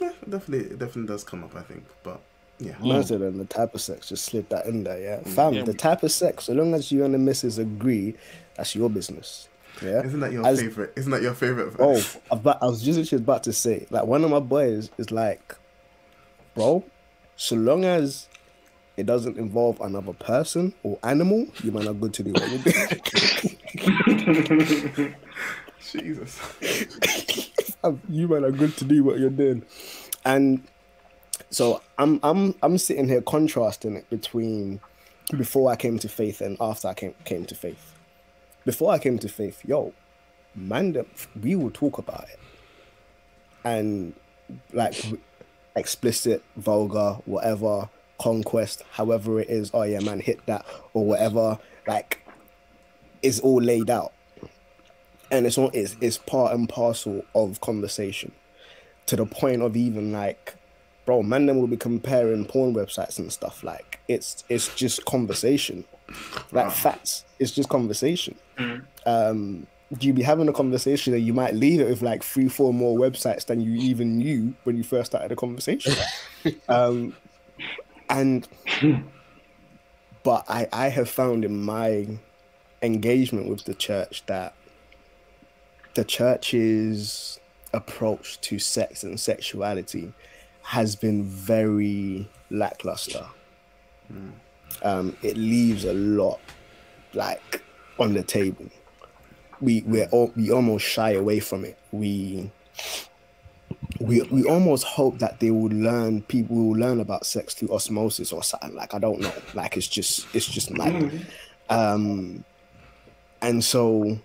Speaker 2: yeah definitely it definitely does come up i think but yeah
Speaker 1: Mm.
Speaker 3: Man said, and the type of sex, just slip that in there, yeah. Fam,
Speaker 1: Yeah.
Speaker 3: the type of sex, so long as you and the missus agree, that's your business. Yeah.
Speaker 2: isn't that your
Speaker 3: As-
Speaker 2: favorite isn't that your favorite
Speaker 3: Oh,
Speaker 2: verse?
Speaker 3: I, but I was just literally about to say, like one of my boys is like, bro, so long as it doesn't involve another person or animal, you might not good to do what you do. (laughs)
Speaker 2: jesus (laughs)
Speaker 3: you man are good to do what you're doing. And so I'm I'm I'm sitting here contrasting it between before I came to faith and after I came came to faith. Before I came to faith, yo, man, we will talk about it, and like explicit, vulgar, whatever conquest, however it is. Oh yeah, man, hit that or whatever. Like, is all laid out, and it's all it's, it's part and parcel of conversation, to the point of even like, bro, man, then will be comparing porn websites and stuff. Like, it's it's just conversation, like facts. It's just conversation. Um, you be having a conversation and you might leave it with like three, four more websites than you even knew when you first started the conversation. (laughs) um, and but I, I have found in my engagement with the church that the church's approach to sex and sexuality has been very lackluster. Um, it leaves a lot like on the table. We we al- we almost shy away from it. We we we almost hope that they will learn people will learn about sex through osmosis or something like I don't know. Like it's just it's just mad. Um and so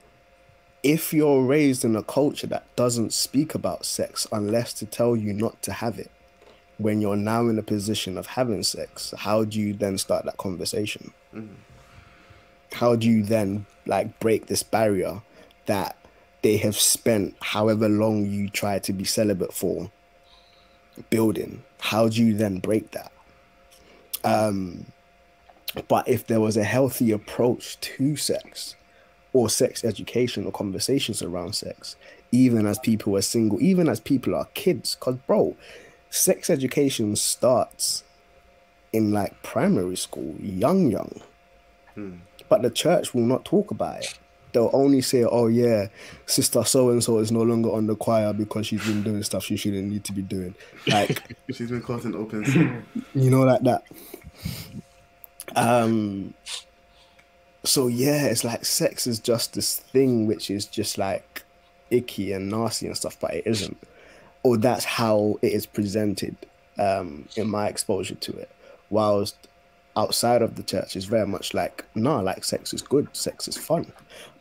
Speaker 3: if you're raised in a culture that doesn't speak about sex unless to tell you not to have it, when you're now in a position of having sex, how do you then start that conversation? How do you then like break this barrier that they have spent however long you try to be celibate for building? How do you then break that? Um, but if there was a healthy approach to sex or sex education or conversations around sex, even as people are single, even as people are kids, because, bro, sex education starts in like primary school, young, young. But the church will not talk about it. They'll only say, oh, yeah, sister so and so is no longer on the choir because she's been doing stuff she shouldn't need to be doing. Like, (laughs)
Speaker 2: she's been causing open
Speaker 3: you know, like that. Um, so yeah, it's like sex is just this thing which is just like icky and nasty and stuff, but it isn't. Or that's how it is presented um, in my exposure to it. Whilst outside of the church is very much like, no, like sex is good, sex is fun.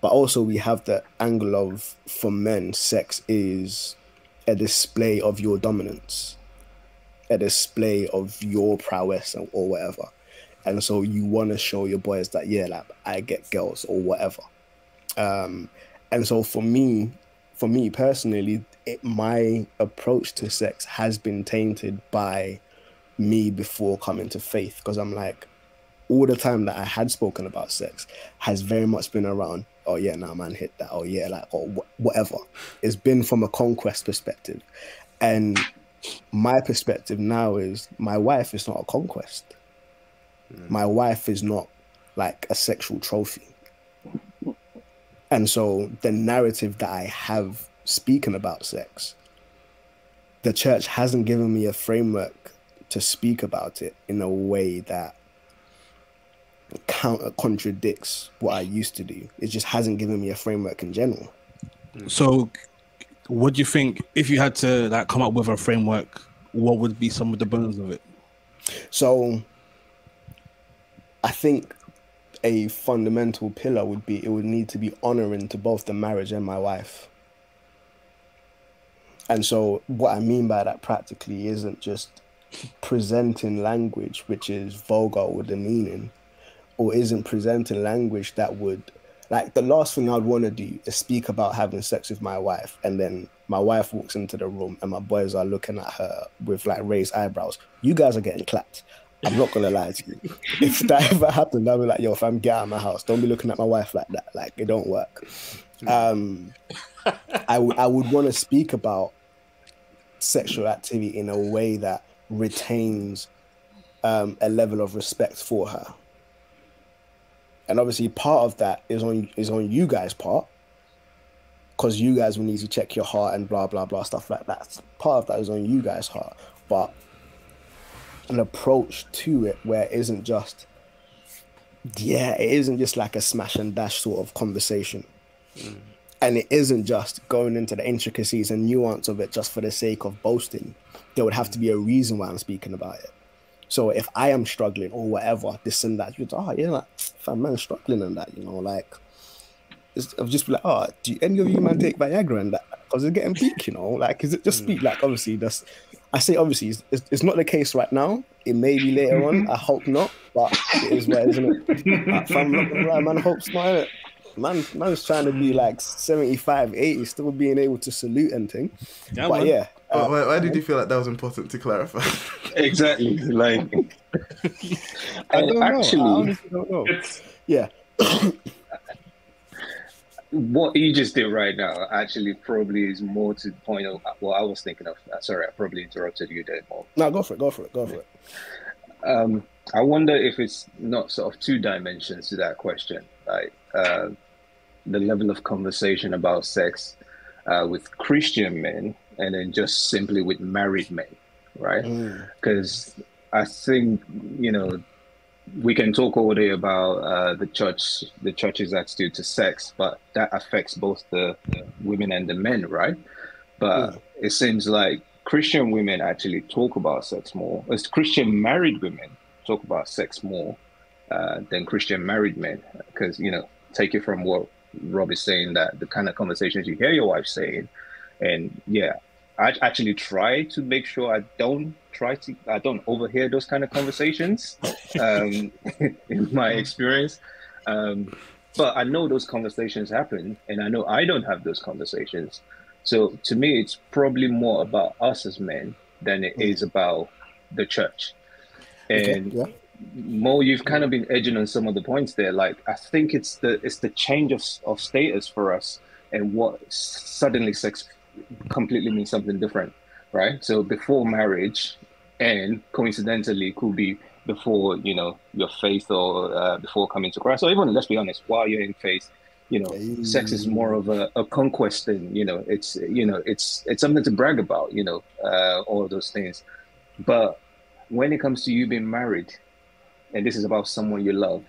Speaker 3: But also we have the angle of for men, sex is a display of your dominance, a display of your prowess or whatever. And so you want to show your boys that, yeah, like I get girls or whatever. Um, and so for me, for me personally, it, my approach to sex has been tainted by me before coming to faith because I'm like, all the time that I had spoken about sex has very much been around, oh yeah, nah, man, hit that, oh yeah, like, or wh- whatever. It's been from a conquest perspective. And my perspective now is my wife is not a conquest. My wife is not like a sexual trophy. And so the narrative that I have speaking about sex, the church hasn't given me a framework to speak about it in a way that counter contradicts what I used to do. It just hasn't given me a framework in general.
Speaker 1: So, what do you think if you had to like come up with a framework? What would be some of the bones of it?
Speaker 3: So I think a fundamental pillar would be it would need to be honoring to both the marriage and my wife. And so what I mean by that practically isn't just presenting language which is vulgar or demeaning, or isn't presenting language that would like the last thing I'd want to do is speak about having sex with my wife and then my wife walks into the room and my boys are looking at her with like raised eyebrows. You guys are getting clapped. I'm not gonna lie to you. If (laughs) that ever happened, I'd be like, yo, if I'm get out of my house, don't be looking at my wife like that. Like it don't work. Um I would I would want to speak about sexual activity in a way that retains um, a level of respect for her. And obviously, part of that is on is on you guys' part, because you guys will need to check your heart and blah blah blah stuff like that. Part of that is on you guys' heart, but an approach to it where it isn't just yeah, it isn't just like a smash and dash sort of conversation. Mm. And it isn't just going into the intricacies and nuance of it just for the sake of boasting. There would have to be a reason why I'm speaking about it. So if I am struggling or whatever, this and that, you'd oh yeah, like fam man struggling and that, you know, like I'll just be like, oh, do any of you man take Viagra and that? Because it's getting peak, you know, like is it just mm. speak like obviously that's I say obviously it's, it's, it's not the case right now. It may be later on. I hope not, but it is where isn't it? Like, fam, not gonna man, hope's not innit? Man, man's trying to be like 75, 80, still being able to salute and thing.
Speaker 1: Yeah,
Speaker 3: but
Speaker 1: man.
Speaker 3: yeah,
Speaker 2: Why-
Speaker 3: uh,
Speaker 2: why, why did you feel like that was important to clarify? (laughs)
Speaker 4: Exactly. Like,
Speaker 3: I
Speaker 4: and
Speaker 3: don't know. I
Speaker 4: actually,
Speaker 3: honestly don't know.
Speaker 5: It's
Speaker 3: Yeah, (coughs) (coughs)
Speaker 4: what you just did right now actually probably is more to the point of what I was thinking of. Uh, Sorry, I probably interrupted you there, Mo.
Speaker 3: no, go for it, go for it, go for it.
Speaker 4: Um, I wonder if it's not sort of two dimensions to that question, like uh, the level of conversation about sex uh, with Christian men and then just simply with married men, right?
Speaker 3: Mm,
Speaker 4: because I think you know we can talk all day about uh, the church, the church's attitude to sex, but that affects both the, the women and the men, right? But it seems like Christian women actually talk about sex more. As Christian married women talk about sex more uh, than Christian married men, because you know, take it from what Rob is saying that the kind of conversations you hear your wife saying, and yeah, I actually try to make sure I don't try to I don't overhear those kind of conversations (laughs) um, (laughs) in my experience. Um, but I know those conversations happen, and I know I don't have those conversations. So to me, it's probably more about us as men than it is about the church.
Speaker 3: okay,
Speaker 4: And
Speaker 3: yeah.
Speaker 4: Mo, you've kind of been edging on some of the points there. Like I think it's the it's the change of of status for us, and what suddenly sex completely means something different, right? So before marriage, and coincidentally could be before you know your faith or uh, before coming to Christ, or even let's be honest, while you're in faith, you know, sex is more of a, a conquest thing. You know, it's you know it's it's something to brag about. You know, uh, all those things, but when it comes to you being married and this is about someone you love,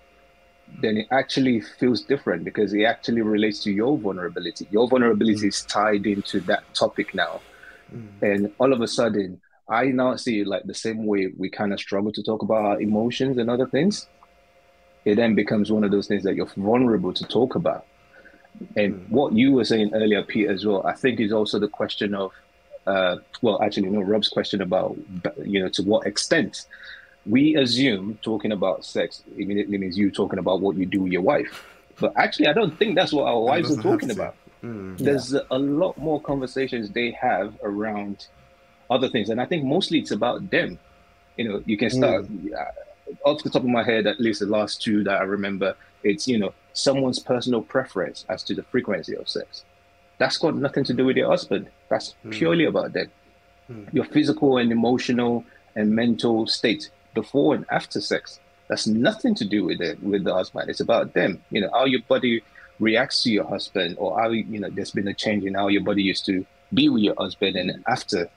Speaker 4: then it actually feels different because it actually relates to your vulnerability. Your vulnerability is tied into that topic now. And all of a sudden, I now see it like the same way we kind of struggle to talk about our emotions and other things. It then becomes one of those things that you're vulnerable to talk about. And
Speaker 2: Mm.
Speaker 4: what you were saying earlier, Pete, as well, I think is also the question of, uh, well, actually, no, Rob's question about, you know, to what extent we assume talking about sex immediately means you talking about what you do with your wife. But actually, I don't think that's what our wives are talking about.
Speaker 2: Mm.
Speaker 4: There's a lot more conversations they have around other things, and I think mostly it's about them. You know, you can start uh, off the top of my head, at least the last two that I remember. It's you know someone's personal preference as to the frequency of sex. That's got nothing to do with your husband. That's purely about them. Your physical and emotional and mental state before and after sex. That's nothing to do with it with the husband. It's about them. You know how your body reacts to your husband, or how you know there's been a change in how your body used to be with your husband and after.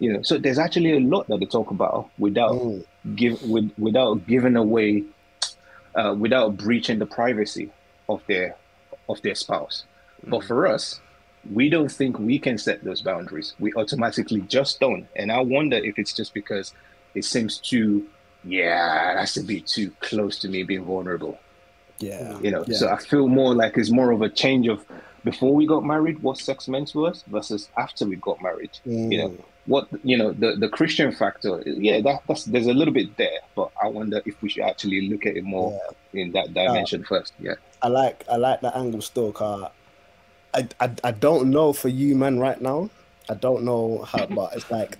Speaker 4: You know, so there's actually a lot that they talk about without
Speaker 3: Mm.
Speaker 4: give with, without giving away, uh, without breaching the privacy of their of their spouse. But for us, we don't think we can set those boundaries. We automatically just don't. And I wonder if it's just because it seems too, yeah, that's a bit too close to me being vulnerable.
Speaker 3: Yeah.
Speaker 4: You know,
Speaker 3: Yeah.
Speaker 4: so I feel more like it's more of a change of before we got married, what sex meant to us versus after we got married. You know,
Speaker 3: Mm.
Speaker 4: what you know, the the Christian factor, yeah, that, that's there's a little bit there, but I wonder if we should actually look at it more in that dimension first. Yeah.
Speaker 3: I like I like that angle still, car. I, I I don't know for you, man, right now. I don't know how, but it's like,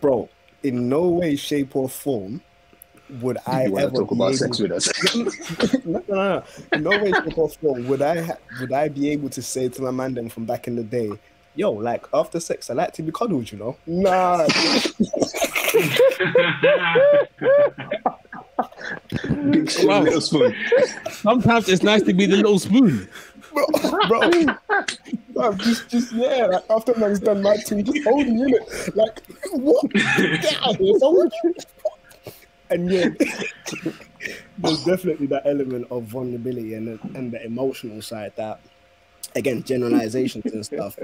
Speaker 3: bro, in no way, shape, or form would I
Speaker 4: you
Speaker 3: ever
Speaker 4: talk
Speaker 3: be
Speaker 4: about
Speaker 3: able
Speaker 4: sex with us? (laughs)
Speaker 3: no, no, no, no. In no way, shape, or form would I ha- would I be able to say to my man them from back in the day, yo, like after sex, I like to be cuddled, you know? Nah,
Speaker 4: Big spoon,
Speaker 1: Wow.
Speaker 4: little spoon.
Speaker 1: Sometimes it's nice to be the little spoon.
Speaker 3: bro, bro, just, just yeah. Like after man's done my thing, just hold the unit. Like what? Get out of here. And yeah, (laughs) there's definitely that element of vulnerability and the, and the emotional side that, again, generalizations and stuff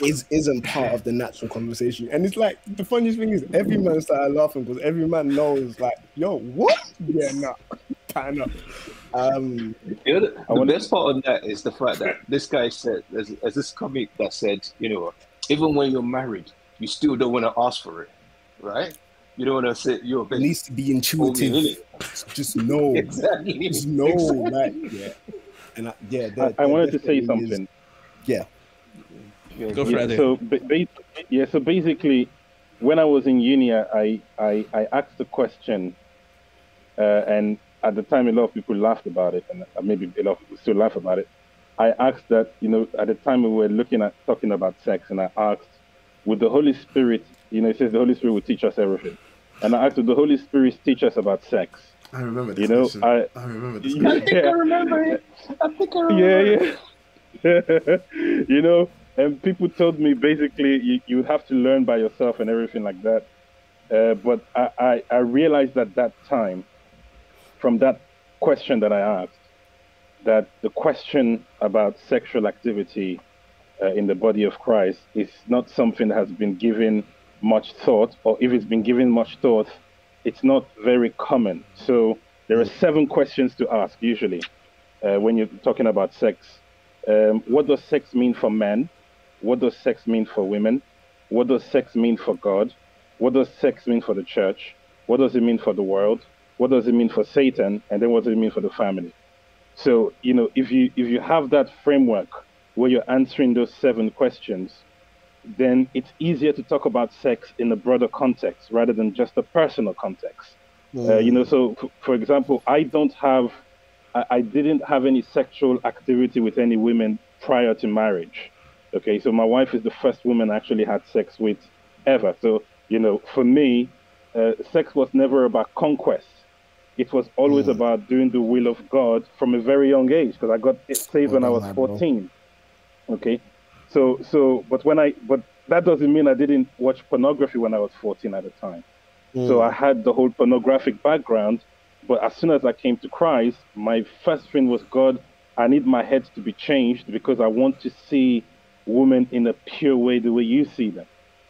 Speaker 3: is isn't part of the natural conversation. And it's like the funniest thing is every man started laughing because every man knows like, yo, what? Yeah, nah, (laughs) pan up. Um,
Speaker 4: You know, the, the
Speaker 6: wonder-
Speaker 4: best part of that is the fact that this guy said, there's, there's this comic that said, you know, even when you're married, you still don't want to ask for it, right? You don't want to say you're a
Speaker 3: it needs to be intuitive.
Speaker 4: really?
Speaker 3: Just know. (laughs)
Speaker 4: exactly.
Speaker 3: Just know,
Speaker 4: Exactly.
Speaker 3: like, yeah. And I, yeah,
Speaker 6: I,
Speaker 3: there-
Speaker 6: I
Speaker 3: there
Speaker 6: wanted to say
Speaker 3: definitely is-
Speaker 6: something.
Speaker 3: yeah.
Speaker 1: Go for
Speaker 6: Yeah,
Speaker 1: it.
Speaker 6: So ba- ba- yeah, so basically, when I was in uni, I I, I asked the question, uh, and at the time a lot of people laughed about it, and uh, maybe a lot of people still laugh about it. I asked that you know at the time we were looking at talking about sex, and I asked, with the Holy Spirit, you know, it says the Holy Spirit will teach us everything, and I asked, would the Holy Spirit teach us about sex?
Speaker 2: I remember this
Speaker 6: You know,
Speaker 2: question.
Speaker 6: I-
Speaker 2: I remember this
Speaker 6: Yeah.
Speaker 2: question.
Speaker 4: I think I remember it. I think I remember
Speaker 6: yeah, yeah. (laughs) you know, and people told me basically you, you have to learn by yourself and everything like that. Uh, but I, I, I realized at that time, from that question that I asked, that the question about sexual activity uh, in the body of Christ is not something that has been given much thought, or if it's been given much thought, it's not very common. So there are seven questions to ask usually uh, when you're talking about sex. Um, what does sex mean for men? What does sex mean for women? What does sex mean for God? What does sex mean for the church? What does it mean for the world? What does it mean for Satan? And then what does it mean for the family? So, you know, if you if you have that framework where you're answering those seven questions, then it's easier to talk about sex in a broader context rather than just a personal context. Uh, you know, so f- for example, I don't have, I, I didn't have any sexual activity with any women prior to marriage. Okay, so my wife is the first woman I actually had sex with ever. So, you know, for me, uh, sex was never about conquest. It was always about doing the will of God from a very young age because I got it saved when I was
Speaker 3: done, bro.
Speaker 6: 14. Okay, so so but when I but that doesn't mean I didn't watch pornography when I was 14 at the time. So mm. I had the whole pornographic background, but as soon as I came to Christ, my first thing was God, I need my head to be changed because I want to see women in a pure way, the way you see them.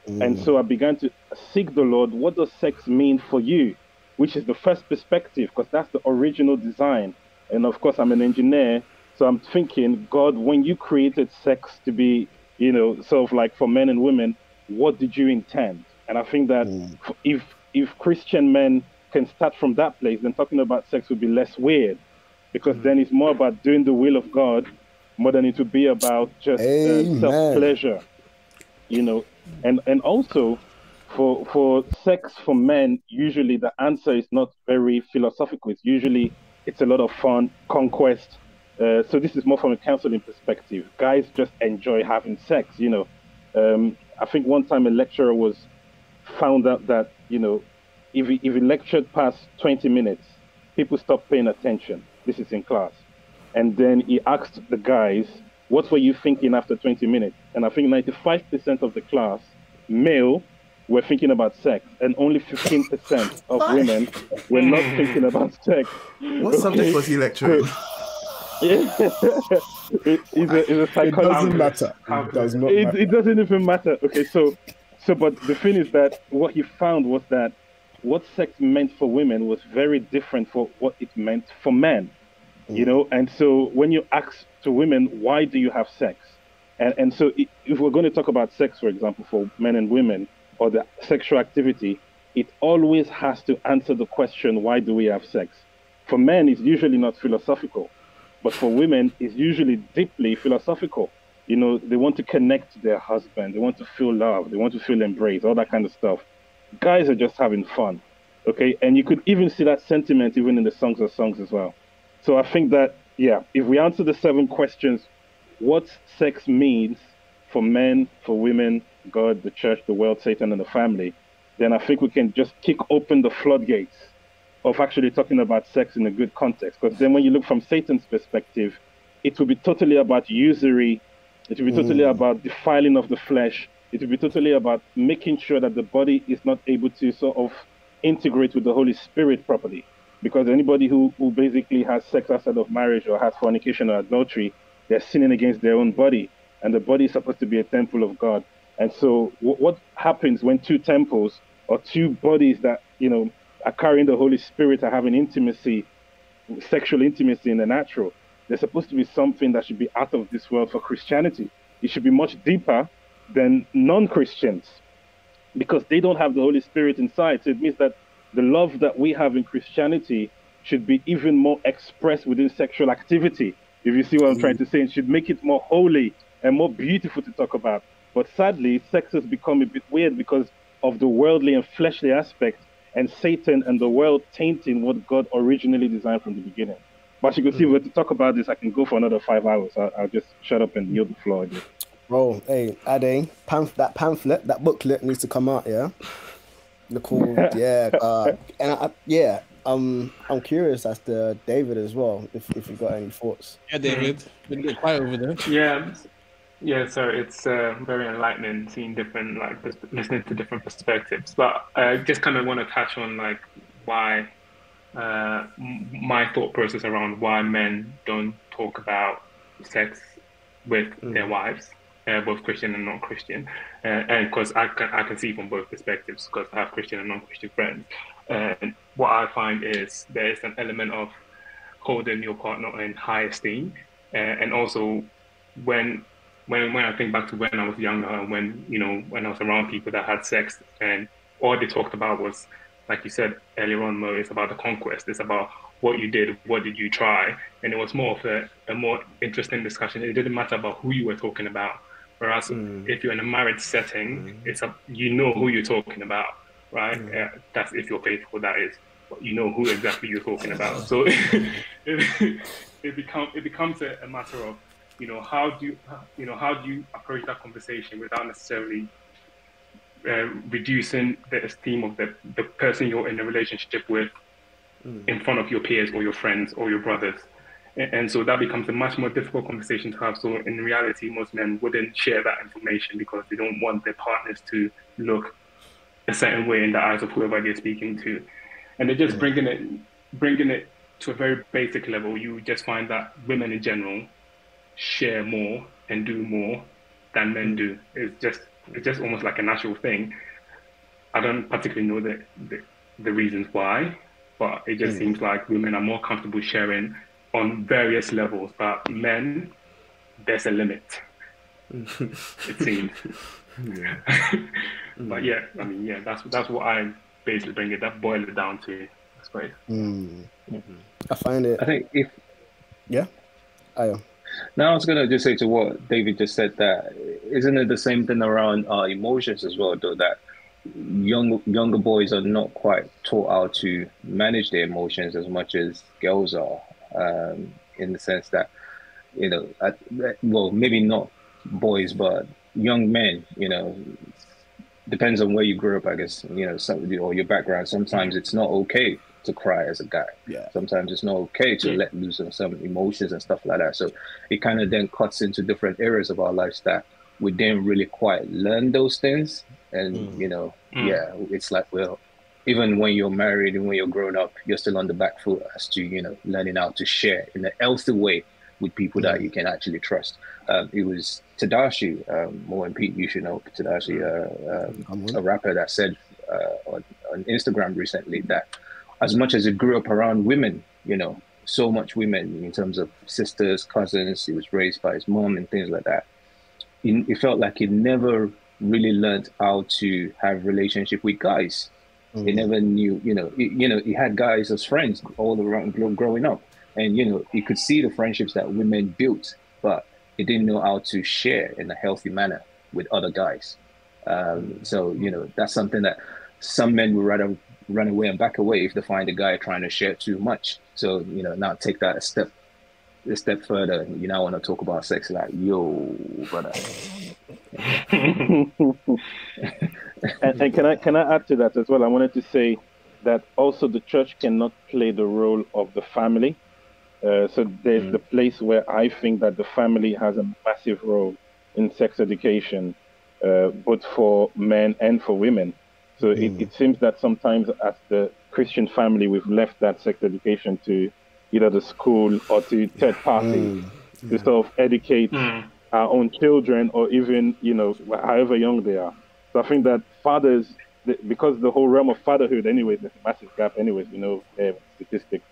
Speaker 6: And mm. so I began to seek the Lord. What does sex mean for you? Which is the first perspective, because that's the original design. And of course, I'm an engineer, so I'm thinking, God, when you created sex to be, you know, sort of like for men and women, what did you intend? And I think that f- if if Christian men can start from that place, then talking about sex would be less weird, because then it's more about doing the will of God more than it would be about just uh, self pleasure, you know. And and also for for sex for men, usually the answer is not very philosophical. It's usually it's a lot of fun, conquest. Uh, so this is more from a counseling perspective. Guys just enjoy having sex, you know. Um, I think one time a lecturer was found out that you know if he, if he lectured past 20 minutes, people stopped paying attention. This is in class, and then he asked the guys, "What were you thinking after 20 minutes?" And I think 95% of the class, male, were thinking about sex, and only 15% of women were not thinking about sex.
Speaker 2: What subject was he lecturing? (laughs)
Speaker 6: it, it's, a, it's a
Speaker 3: It
Speaker 6: psychology.
Speaker 3: doesn't matter. It does not
Speaker 6: It,
Speaker 3: matter.
Speaker 6: it doesn't even matter. Okay, so so but the thing is that what he found was that what sex meant for women was very different for what it meant for men. You mm. know, and so when you ask to women, why do you have sex? And and so if we're going to talk about sex, for example, for men and women or the sexual activity, it always has to answer the question, why do we have sex? For men, it's usually not philosophical, but for women, it's usually deeply philosophical. You know, they want to connect to their husband, they want to feel love, they want to feel embraced, all that kind of stuff. Guys are just having fun, okay? And you could even see that sentiment even in the songs of songs as well. So I think that, yeah, if we answer the seven questions, what sex means for men, for women, God, the church, the world, Satan, and the family, then I think we can just kick open the floodgates of actually talking about sex in a good context. Because then when you look from Satan's perspective, it will be totally about usury, it will be totally mm. about defiling of the flesh, it will be totally about making sure that the body is not able to sort of integrate with the Holy Spirit properly. Because anybody who, who basically has sex outside of marriage or has fornication or adultery, they're sinning against their own body. And the body is supposed to be a temple of God. And so, wh- what happens when two temples or two bodies that, you know, are carrying the Holy Spirit are having intimacy, sexual intimacy in the natural? There's supposed to be something that should be out of this world for Christianity. It should be much deeper than non Christians because they don't have the Holy Spirit inside. So it means that the love that we have in Christianity should be even more expressed within sexual activity. If you see what I'm trying mm. to say, it should make it more holy and more beautiful to talk about. But sadly, sex has become a bit weird because of the worldly and fleshly aspect, and Satan and the world tainting what God originally designed from the beginning. But as you can see, if we were to talk about this, I can go for another five hours. I'll, I'll just shut up and yield the floor. again.
Speaker 3: Bro, hey, Ade, pamf- that pamphlet, that booklet needs to come out, yeah? The cool, (laughs) yeah. Uh, and I, yeah, um, I'm curious as to David as well, if, if you've got any thoughts.
Speaker 1: Yeah, David. Been a bit quiet over there.
Speaker 5: Yeah, yeah. So it's uh, very enlightening seeing different, like, listening to different perspectives. But I just kind of want to touch on like why uh, my thought process around why men don't talk about sex with their wives, uh, both Christian and non-Christian, uh, and because I can I can see from both perspectives because I have Christian and non-Christian friends. And what I find is there is an element of holding your partner in high esteem, uh, and also when when when I think back to when I was younger and when you know when I was around people that had sex and all they talked about was like you said earlier on, Mo, it's about the conquest. It's about what you did, what did you try, and it was more of a, a more interesting discussion. It didn't matter about who you were talking about. Whereas mm. if you're in a marriage setting, mm. it's a, you know who you're talking about, right? Mm. Uh, that's if you're faithful. That is, but you know who exactly you're talking about. So (laughs) it, it become it becomes a, a matter of you know how do you you know how do you approach that conversation without necessarily uh, reducing the esteem of the, the person you're in a relationship with in front of your peers or your friends or your brothers. A- And so that becomes a much more difficult conversation to have. So in reality, most men wouldn't share that information because they don't want their partners to look a certain way in the eyes of whoever they're speaking to. And they're just bringing it, bringing it to a very basic level. You just find that women in general share more and do more than men do. It's just it's just almost like a natural thing. I don't particularly know the the, the reasons why, but it just
Speaker 3: Mm.
Speaker 5: seems like women are more comfortable sharing on various levels, but men, there's a limit. (laughs) it seems.
Speaker 2: Yeah. (laughs)
Speaker 5: but yeah, I mean, yeah, that's that's what I basically bring it. That boil it down to, That's great.
Speaker 3: Mm. I find it.
Speaker 4: I think if yeah,
Speaker 3: I,
Speaker 4: Now I was gonna just say to what David just said that isn't it the same thing around our emotions as well, though that young younger boys are not quite taught how to manage their emotions as much as girls are, um, in the sense that you know, well maybe not boys, but young men, you know, depends on where you grew up, I guess, you know, some, or your background. Sometimes it's not okay to cry as a guy
Speaker 3: yeah.
Speaker 4: sometimes it's not okay to let loose on some emotions and stuff like that. So it kind of then cuts into different areas of our lives that we didn't really quite learn those things. And,
Speaker 3: Mm.
Speaker 4: you know,
Speaker 5: Mm.
Speaker 4: yeah, it's like, well, even when you're married and when you're grown up, you're still on the back foot as to, you know, learning how to share in a healthy way with people that you can actually trust. Um, it was Tedashii, um, more and Pete, you should know Tedashii, uh, um, a rapper that said uh, on, on Instagram recently that as much as he grew up around women, you know, so much women in terms of sisters, cousins, he was raised by his mom and things like that. He, he felt like he never really learned how to have relationship with guys. He
Speaker 3: Mm.
Speaker 4: never knew, you know, he, you know, he had guys as friends all around growing up, and you know, he could see the friendships that women built, but he didn't know how to share in a healthy manner with other guys. Um, so you know, that's something that some men would rather run away and back away if they find a guy trying to share too much. So you know, now take that a step a step further. You now want to talk about sex, like yo, brother. (laughs)
Speaker 6: and, and can I can I add to that as well? I wanted to say that also the church cannot play the role of the family. Uh, so there's the place where I think that the family has a massive role in sex education, uh, both for men and for women. So it, it seems that sometimes as the Christian family, we've left that sex education to either the school or to third parties to sort of educate
Speaker 5: Mm.
Speaker 6: our own children or even you know however young they are. So i think that fathers because the whole realm of fatherhood anyway there's a massive gap anyways you know uh, statistics.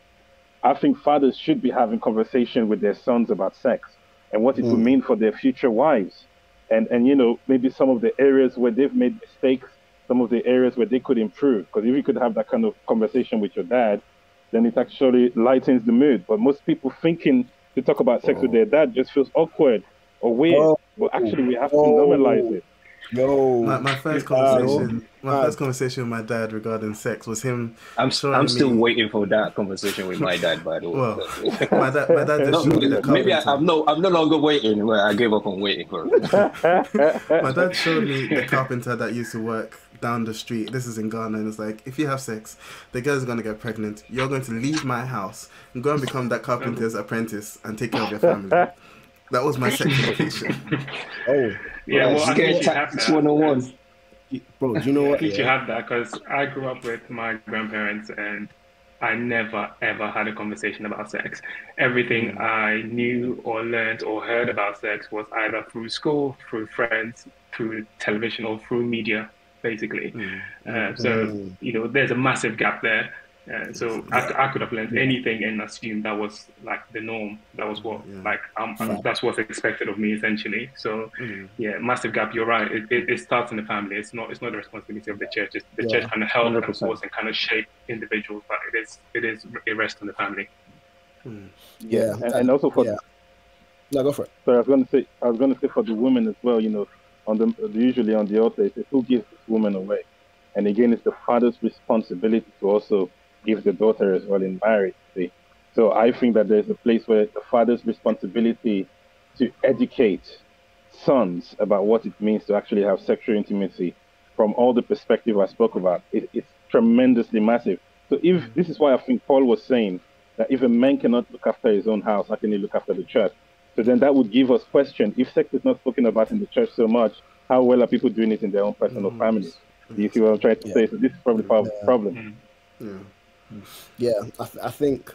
Speaker 6: I think fathers should be having conversation with their sons about sex and what it would mean for their future wives. And and you know maybe some of the areas where they've made mistakes some of the areas where they could improve because if you could have that kind of conversation with your dad then it actually lightens the mood but most people thinking to talk about sex with their dad just feels awkward or weird
Speaker 3: Oh.
Speaker 6: but actually we have to
Speaker 3: Oh.
Speaker 6: normalize it
Speaker 3: Yo,
Speaker 2: My, my first
Speaker 3: Uh,
Speaker 2: conversation, my first conversation with my dad regarding sex was him.
Speaker 4: I'm I'm still
Speaker 2: me-
Speaker 4: waiting for that conversation with my dad. By the way,
Speaker 2: Well, my dad, my dad (laughs) just showed me the
Speaker 4: maybe I, I'm no I'm no longer waiting. Well, I gave up on waiting for it.
Speaker 2: My dad showed me the carpenter that used to work down the street. This is in Ghana, and it's like, if you have sex, the girl's gonna get pregnant. You're going to leave my house and go and become that carpenter's apprentice and take care of your family. That was my sex education. (laughs)
Speaker 3: oh,
Speaker 5: Yeah, well, I
Speaker 4: Scare
Speaker 5: think you have that.
Speaker 4: 101.
Speaker 3: bro, do you know what?
Speaker 5: I
Speaker 3: what?
Speaker 5: think you have that because I grew up with my grandparents and I never ever had a conversation about sex. Everything
Speaker 3: Mm.
Speaker 5: I knew or learned or heard about sex was either through school, through friends, through television, or through media, basically. Uh, so
Speaker 3: Mm.
Speaker 5: you know, there's a massive gap there. Uh, so I, I could have learned anything and assumed that was like the norm. That was what
Speaker 2: Yeah.
Speaker 5: like um,
Speaker 3: Fact.
Speaker 5: that's what's expected of me essentially. So yeah, massive gap. You're right. It, it, it starts in the family. It's not. It's not the responsibility of the church. It's the
Speaker 3: Yeah,
Speaker 5: church kind of help and
Speaker 4: 100%.
Speaker 5: force and kind of shape individuals, but it is. It is. It rests on the family.
Speaker 3: Yeah,
Speaker 6: and, and also for
Speaker 3: yeah. No, go for it.
Speaker 6: So I was going to say, I was going to say for the women as well. You know, on the usually on the altar, it says, "Who gives this woman away?" And again, it's the father's responsibility to also give the daughter as well in marriage. See? So I think that there's a place where the father's responsibility to educate sons about what it means to actually have sexual intimacy from all the perspective I spoke about. It, it's tremendously massive. So if this is why I think Paul was saying that if a man cannot look after his own house, how can he look after the church? So then that would give us question. If sex is not spoken about in the church so much, how well are people doing it in their own personal families? Do you see what I'm trying to
Speaker 3: Yeah.
Speaker 6: say? So this is probably part of the
Speaker 3: Yeah.
Speaker 6: problem.
Speaker 2: Yeah.
Speaker 3: Yeah, I, th- I think,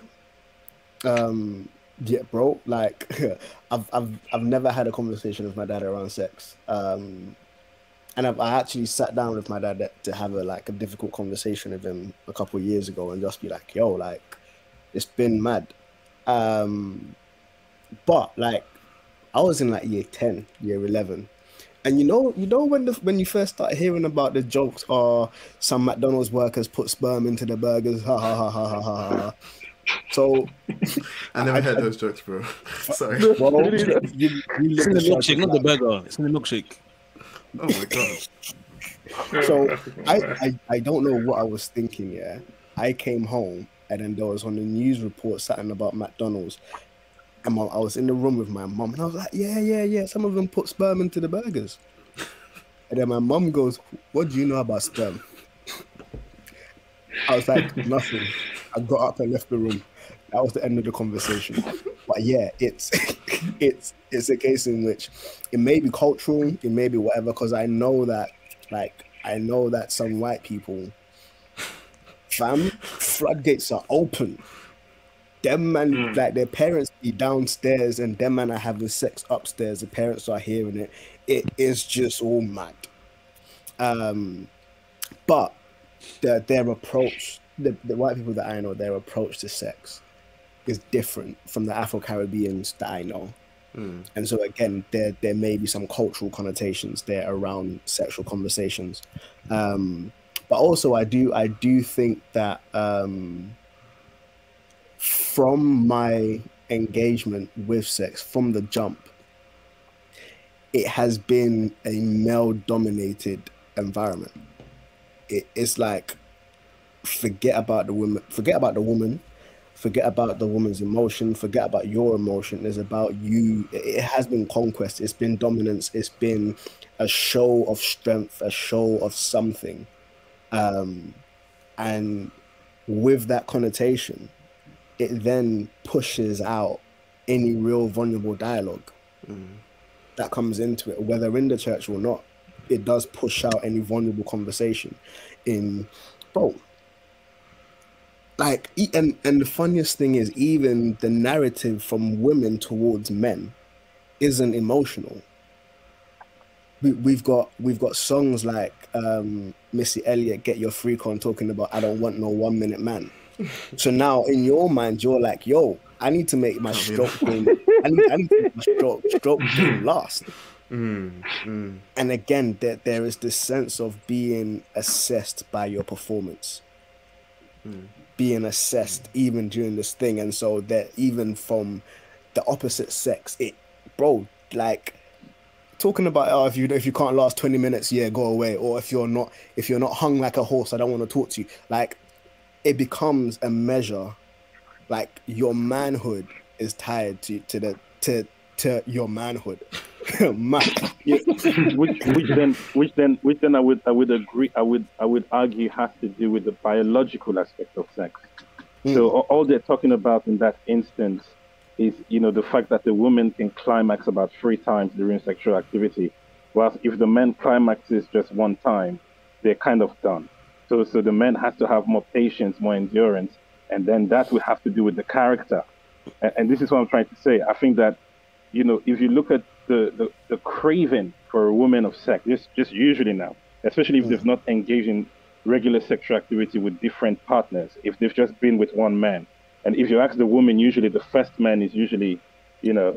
Speaker 3: um, yeah, bro. Like, (laughs) I've I've I've never had a conversation with my dad around sex. Um, and I've, I actually sat down with my dad to have a like a difficult conversation with him a couple of years ago and just be like, "Yo, like, it's been mad." Um, but like, I was in like year ten, year eleven, and you know, you know when the when you first start hearing about the jokes, or some McDonald's workers put sperm into the burgers, ha ha ha ha ha ha. ha. So (laughs)
Speaker 2: I never
Speaker 3: I-
Speaker 2: heard
Speaker 3: I-
Speaker 2: those jokes, bro. (laughs) Sorry.
Speaker 3: well, you, you
Speaker 1: It's in the milkshake, not the burger. It's in the milkshake.
Speaker 2: Oh my god. (laughs)
Speaker 3: So I, I, I don't know what I was thinking. Yeah, I came home and then there was on the news report something about McDonald's, and my, I was in the room with my mom and I was like, yeah, yeah, yeah. Some of them put sperm into the burgers, (laughs) and then my mom goes, "What do you know about sperm?" I was like, (laughs) nothing. I got up and left the room. That was the end of the conversation. But yeah, it's (laughs) it's it's a case in which it may be cultural, it may be whatever, because I know that like I know that some white people fam floodgates are open. Them man
Speaker 5: Mm.
Speaker 3: like their parents be downstairs and them man are having sex upstairs, the parents are hearing it. It is just all mad. Um but their their approach, the, the white people that I know, their approach to sex is different from the Afro Caribbeans that I know.
Speaker 2: Mm.
Speaker 3: And so again, there there may be some cultural connotations there around sexual conversations. Um, but also I do I do think that um, from my engagement with sex from the jump, it has been a male dominated environment. It, it's like forget about the woman forget about the woman forget about the woman's emotion forget about your emotion. It's about you. It has been conquest. It's been dominance. It's been a show of strength a show of something. Um and with that connotation it then pushes out any real vulnerable dialogue that comes into it whether in the church or not. It does push out any vulnerable conversation in bro like and and the funniest thing is even the narrative from women towards men isn't emotional. We, we've got we've got songs like um missy elliott get your freak on talking about i don't want no one minute man so now in your mind you're like yo i need to make my stroke game I, need, I need to make my stroke stroke (laughs) game last.
Speaker 2: Mm. Mm.
Speaker 3: and again there, there is this sense of being assessed by your performance. Being assessed even during this thing. And so that even from the opposite sex it bro like talking about oh if you if you can't last 20 minutes yeah go away. Or if you're not if you're not hung like a horse i don't want to talk to you. Like it becomes a measure like your manhood is tied to to the to to your manhood (laughs) man
Speaker 6: Yeah, (laughs) which which then which then which then I would I would agree I would I would argue has to do with the biological aspect of sex. Hmm. So all they're talking about in that instance is you know the fact that the woman can climax about three times during sexual activity, whilst if the man climaxes just one time, they're kind of done. So so the man has to have more patience, more endurance, and then that will have to do with the character. And, and this is what I'm trying to say. I think that you know, if you look at the, the, the craving for a woman of sex, just, just usually now, especially if they've not engaged in regular sexual activity with different partners, if they've just been with one man. And if you ask the woman, usually the first man is usually, you know,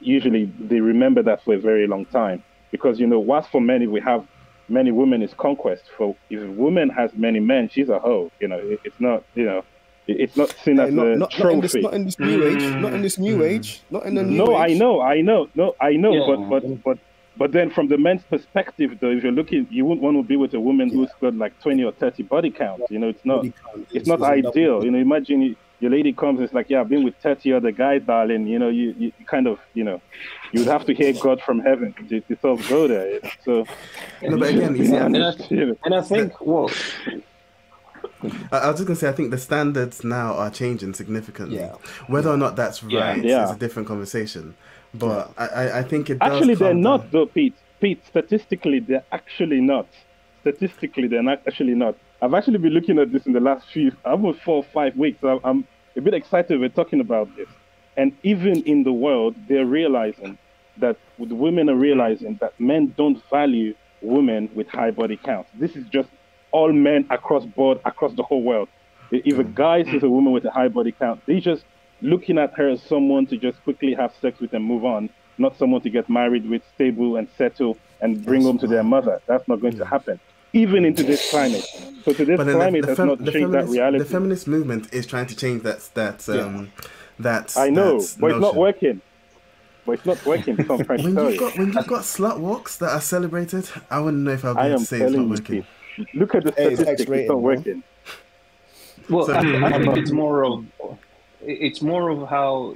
Speaker 6: usually they remember that for a very long time. Because, you know, whilst for many we have many women is conquest, for if a woman has many men, she's a hoe. You know, it, it's not, you know, it- it's not seen
Speaker 3: Hey,
Speaker 6: as
Speaker 3: not,
Speaker 6: a
Speaker 3: not, not in this
Speaker 6: trophy.
Speaker 3: not in this new age not in this new mm. age not in the new
Speaker 6: No, I know, I know, no, I know,
Speaker 4: Yeah.
Speaker 6: but but but but then from the men's perspective, though, if you're looking, you wouldn't want to be with a woman who's got like twenty or thirty body counts. You know, it's not,
Speaker 3: Body
Speaker 6: it's
Speaker 3: is-
Speaker 6: not
Speaker 3: is
Speaker 6: ideal. You know, imagine you, your lady comes, it's like, yeah, I've been with thirty other guys, darling. You know, you, you kind of, you know, you would have to hear God from heaven to, to sort of go there. So,
Speaker 2: No, but again, you see,
Speaker 4: and, I,
Speaker 6: you (laughs)
Speaker 4: and I think well,
Speaker 2: I, I was just gonna say, I think the standards now are changing significantly.
Speaker 3: Yeah.
Speaker 2: Whether or not that's right
Speaker 6: Yeah.
Speaker 2: is a different conversation. But I, I, I think it does
Speaker 6: Actually, they're
Speaker 2: come
Speaker 6: not, though, Pete. Pete, statistically, they're actually not. Statistically, they're not actually not. I've actually been looking at this in the last few, almost four or five weeks. So I'm a bit excited we're talking about this. And even in the world, they're realizing that the women are realizing that men don't value women with high body counts. This is just all men across board, across the whole world. If a guy sees a woman with a high body count, they just looking at her as someone to just quickly have sex with and move on, not someone to get married with, stable and settle and bring home to their mother. That's not going to happen, even into this climate. So today's
Speaker 2: But
Speaker 6: climate
Speaker 2: the, the,
Speaker 6: has
Speaker 2: fem-
Speaker 6: not
Speaker 2: the
Speaker 6: changed that reality.
Speaker 2: the feminist movement is trying to change that that um that
Speaker 6: I know,
Speaker 2: that
Speaker 6: but it's not working. But it's not working. So I'm (laughs) trying to
Speaker 2: When you've got when you've got slut walks that are celebrated, I wouldn't know if I'd be
Speaker 6: I
Speaker 2: able to say it's not
Speaker 6: telling you,
Speaker 2: working.
Speaker 6: Steve. Look at the
Speaker 3: Hey, it's
Speaker 6: statistics. It's
Speaker 3: X-rated,
Speaker 6: not working.
Speaker 4: Well,
Speaker 2: So-
Speaker 4: I, I think it's (laughs) more of it's more of how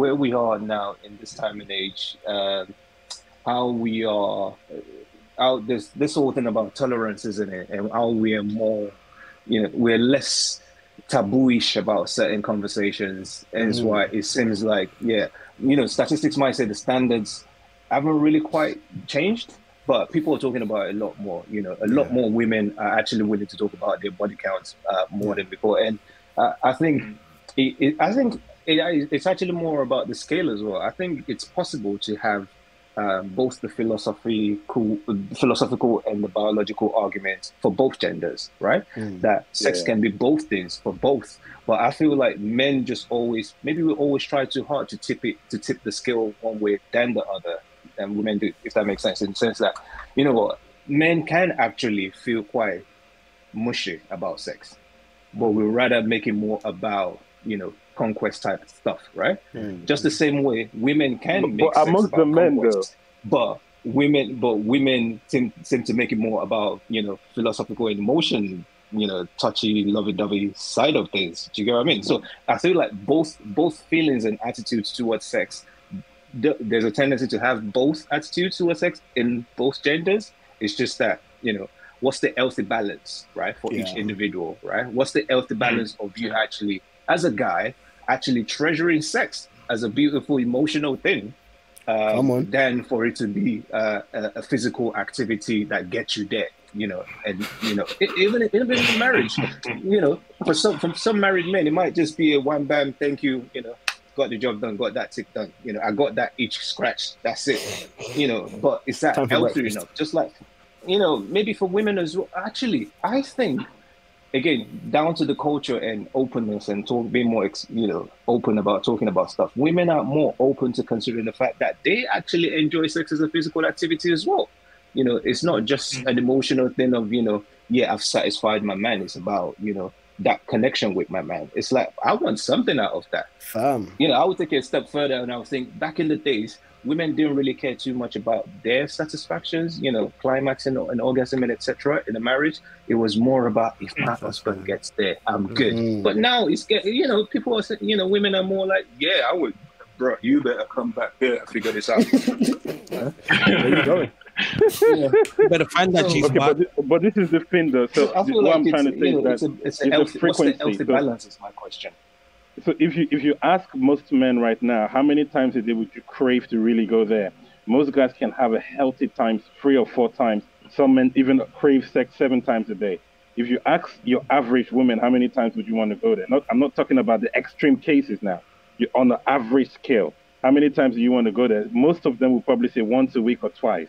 Speaker 4: where we are now in this time and age, um, how we are. How this this whole thing about tolerance, isn't it? And how we are more, you know, we're less tabooish about certain conversations, and it's why it seems like yeah, you know, statistics might say the standards haven't really quite changed, but people are talking about it a lot more. You know, a lot
Speaker 2: Yeah.
Speaker 4: more women are actually willing to talk about their body counts uh, more than before, and uh, I think it, it, I think it, it's actually more about the scale as well. I think it's possible to have um, both the philosophical, philosophical and the biological arguments for both genders, right? That sex
Speaker 6: Yeah.
Speaker 4: can be both things for both. But I feel like men just always, maybe we always try too hard to tip it, to tip the scale one way than the other, and women do, if that makes sense. In the sense that, you know what, men can actually feel quite mushy about sex, but we rather make it more about, you know, conquest type stuff, right? Mm. Just the same way women can
Speaker 6: But-
Speaker 4: make
Speaker 6: but
Speaker 4: sex
Speaker 6: amongst the men,
Speaker 4: conquest, but women, but women seem, seem to make it more about you know philosophical and emotion, you know, touchy, lovey-dovey side of things. Do you get what I mean? So I feel like both both feelings and attitudes towards sex, th- there's a tendency to have both attitudes towards sex in both genders. It's just that you know what's the healthy balance, right, for each individual, right? What's the healthy mm. balance of you actually, as a guy, actually treasuring sex as a beautiful emotional thing, um, than for it to be uh, a, a physical activity that gets you there. You know, and you know, even even in marriage, (laughs) you know, for some from some married men, it might just be a one bam, thank you, you know, got the job done, got that tick done. You know, I got that each scratch. That's it. You know, but is that healthy
Speaker 3: breakfast.
Speaker 4: enough? Just like, you know, maybe for women as well. Actually, I think again down to the culture and openness and talk being more ex, you know open about talking about stuff. Women are more open to considering the fact that they actually enjoy sex as a physical activity as well. You know it's not just mm. an emotional thing of you know yeah i've satisfied my man. It's about you know that connection with my man. It's like i want something out of that.
Speaker 3: Fam.
Speaker 4: you know, I would take it a step further and I would think back in the days, women didn't really care too much about their satisfactions, you know, climaxing and orgasm and etc. in a marriage. It was more about if my husband gets there, I'm good.
Speaker 3: Mhm.
Speaker 4: But now it's get you know, people are saying, you know, women are more like, yeah, I would, bro, you better come back here and figure this out.
Speaker 3: Where you going?
Speaker 1: You better find that G
Speaker 6: Okay, but this, but this is the thing, though. So
Speaker 4: I feel
Speaker 6: what
Speaker 4: like
Speaker 6: I'm trying to
Speaker 4: it's,
Speaker 6: say
Speaker 4: you
Speaker 6: is that
Speaker 4: it's a, it's
Speaker 6: it's
Speaker 4: a
Speaker 6: the
Speaker 4: healthy, what's the
Speaker 6: frequency,
Speaker 4: healthy
Speaker 6: so-
Speaker 4: balance is my question.
Speaker 6: So if you if you ask most men right now, how many times a day would you crave to really go there? Most guys can have a healthy times three or four times. Some men even crave sex seven times a day. If you ask your average woman, how many times would you want to go there? Not, I'm not talking about the extreme cases now. You're on the average scale. How many times do you want to go there? Most of them will probably say once a week or twice.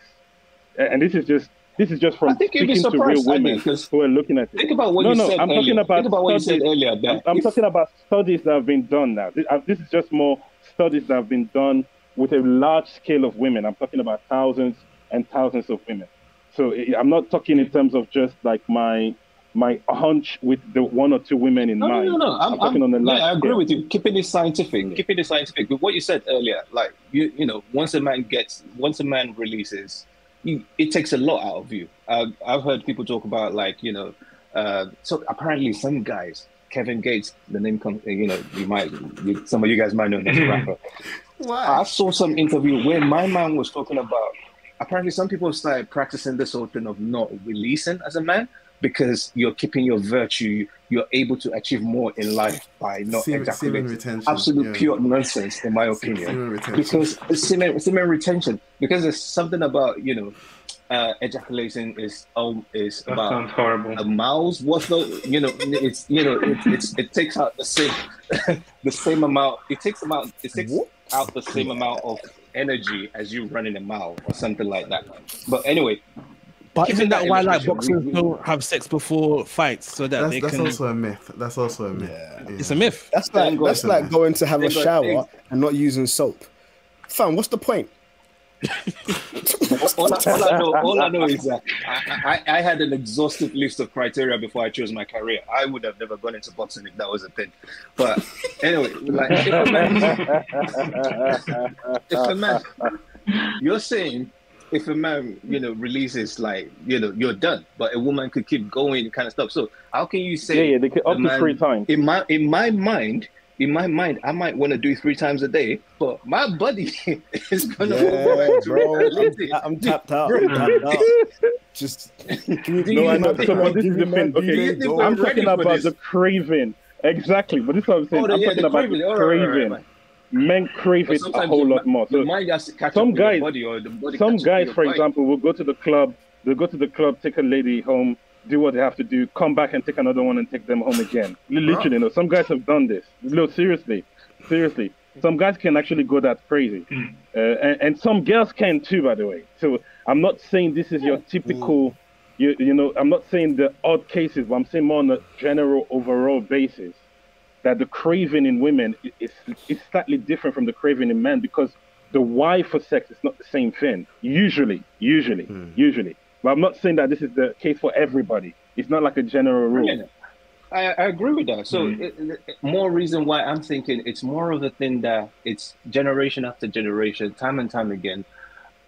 Speaker 6: And this is just this is just from
Speaker 4: I think you'd be
Speaker 6: speaking to real
Speaker 4: surprised, Andy,
Speaker 6: women
Speaker 4: 'cause
Speaker 6: who are looking at it.
Speaker 4: Think about what
Speaker 6: no,
Speaker 4: you
Speaker 6: no,
Speaker 4: said
Speaker 6: I'm
Speaker 4: earlier.
Speaker 6: talking about
Speaker 4: Think about what you said
Speaker 6: studies.
Speaker 4: earlier.
Speaker 6: I'm, I'm
Speaker 4: if-
Speaker 6: talking about studies that have been done now. This, uh, is just more studies that have been done with a large scale of women. I'm talking about thousands and thousands of women. So I- I'm not talking in terms of just like my my hunch with the one or two women in
Speaker 4: No, no,
Speaker 6: mind.
Speaker 4: no, no. I'm,
Speaker 6: I'm talking on the large
Speaker 4: yeah, I agree
Speaker 6: scale.
Speaker 4: with you. Keeping it scientific. Keeping it scientific. But what you said earlier, like you, you know, once a man gets, once a man releases, he, it takes a lot out of you. Uh, I've heard people talk about like, you know, uh, so apparently some guys, Kevin Gates, the name comes, you know, you might, you, some of you guys might know him as a (laughs) rapper. I saw some interview where my man was talking about apparently some people started practicing this whole thing of not releasing as a man because you're keeping your virtue, you're able to achieve more in life by not
Speaker 2: Semen-
Speaker 4: ejaculating.
Speaker 2: semen retention,
Speaker 4: Absolute
Speaker 2: yeah.
Speaker 4: pure nonsense, in my opinion.
Speaker 2: retention.
Speaker 4: Because it's semen, semen retention, because there's something about you know, uh, ejaculation is um is
Speaker 5: That
Speaker 4: about
Speaker 5: sounds horrible.
Speaker 4: a mouse what's the you know it's you know it, it's it takes out the same (laughs) the same amount it takes amount it takes out the same amount of energy as you running a mile or something like that but anyway
Speaker 1: But isn't that
Speaker 4: that
Speaker 1: why like
Speaker 4: illustration,
Speaker 1: boxers
Speaker 4: we-
Speaker 1: don't have sex before fights so that
Speaker 2: That's,
Speaker 1: they
Speaker 2: that's
Speaker 1: can?
Speaker 2: also a myth. That's also a myth.
Speaker 3: Yeah.
Speaker 1: It's a myth.
Speaker 3: That's like
Speaker 4: Thank
Speaker 3: that's like
Speaker 2: that.
Speaker 3: going to have a shower
Speaker 4: thanks.
Speaker 3: and not using soap. Fam, what's the point? (laughs)
Speaker 4: all, I, all I know, all I know is that I, I, I had an exhaustive list of criteria before I chose my career. I would have never gone into boxing if that was a thing. But anyway, like (laughs) if a man, if a man, you're saying if a man, you know, releases like, you know, you're done, but a woman could keep going, kind of stuff. So how can you say
Speaker 6: yeah, they could up
Speaker 4: the
Speaker 6: to
Speaker 4: man-
Speaker 6: three times.
Speaker 4: in my in my mind? In my mind, I might want to do three times a day, but my body (laughs) is gonna
Speaker 3: Yeah, (laughs) bro. I'm, I'm tapped out.
Speaker 4: Bro.
Speaker 3: I'm tapped out. Just (laughs)
Speaker 4: Do
Speaker 6: No, I know.
Speaker 4: think-
Speaker 6: So, but this is the thing. Okay,
Speaker 4: you think we're
Speaker 6: I'm talking about
Speaker 4: this?
Speaker 6: the craving. Exactly, but this is what I'm saying.
Speaker 4: Oh, the-
Speaker 6: I'm
Speaker 4: yeah,
Speaker 6: talking
Speaker 4: the
Speaker 6: about
Speaker 4: craving.
Speaker 6: the
Speaker 4: All right, all right, all
Speaker 6: craving.
Speaker 4: right.
Speaker 6: Men crave it a whole lot more. So
Speaker 4: mind has to catch
Speaker 6: some
Speaker 4: up
Speaker 6: guys-
Speaker 4: body, or the body
Speaker 6: some
Speaker 4: catches
Speaker 6: guys, for example, will go to the club. They'll go to the club, take a lady home, do what they have to do, come back and take another one and take them home again. Li- Literally, no. Some guys have done this. No, seriously, seriously. Some guys can actually go that crazy, uh, and, and some girls can too, by the way. So I'm not saying this is your typical, you, you know, I'm not saying the odd cases, but I'm saying more on a general overall basis that the craving in women is is slightly different from the craving in men because the why for sex is not the same thing. Usually, usually, hmm. usually. But I'm not saying that this is the case for everybody. It's not like a general rule.
Speaker 4: Yeah, I, I agree with that. So, hmm. it, it- more reason why I'm thinking it's more of a thing that it's generation after generation, time and time again.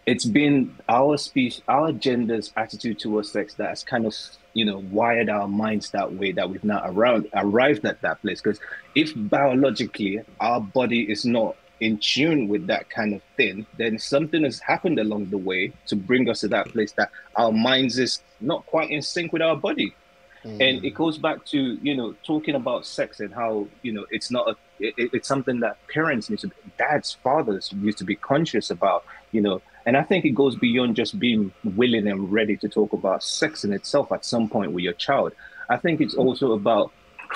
Speaker 4: It's been our speech, our gender's attitude towards sex that has kind of, you know, wired our minds that way that we've now around, arrived at that place. Because if biologically our body is not in tune with that kind of thing, then something has happened along the way to bring us to that place that our minds is not quite in sync with our body mm. and it goes back to you know talking about sex and how you know it's not a it, it- it's something that parents need to dads fathers need to be conscious about you know and i think it goes beyond just being willing and ready to talk about sex in itself at some point with your child i think it's also about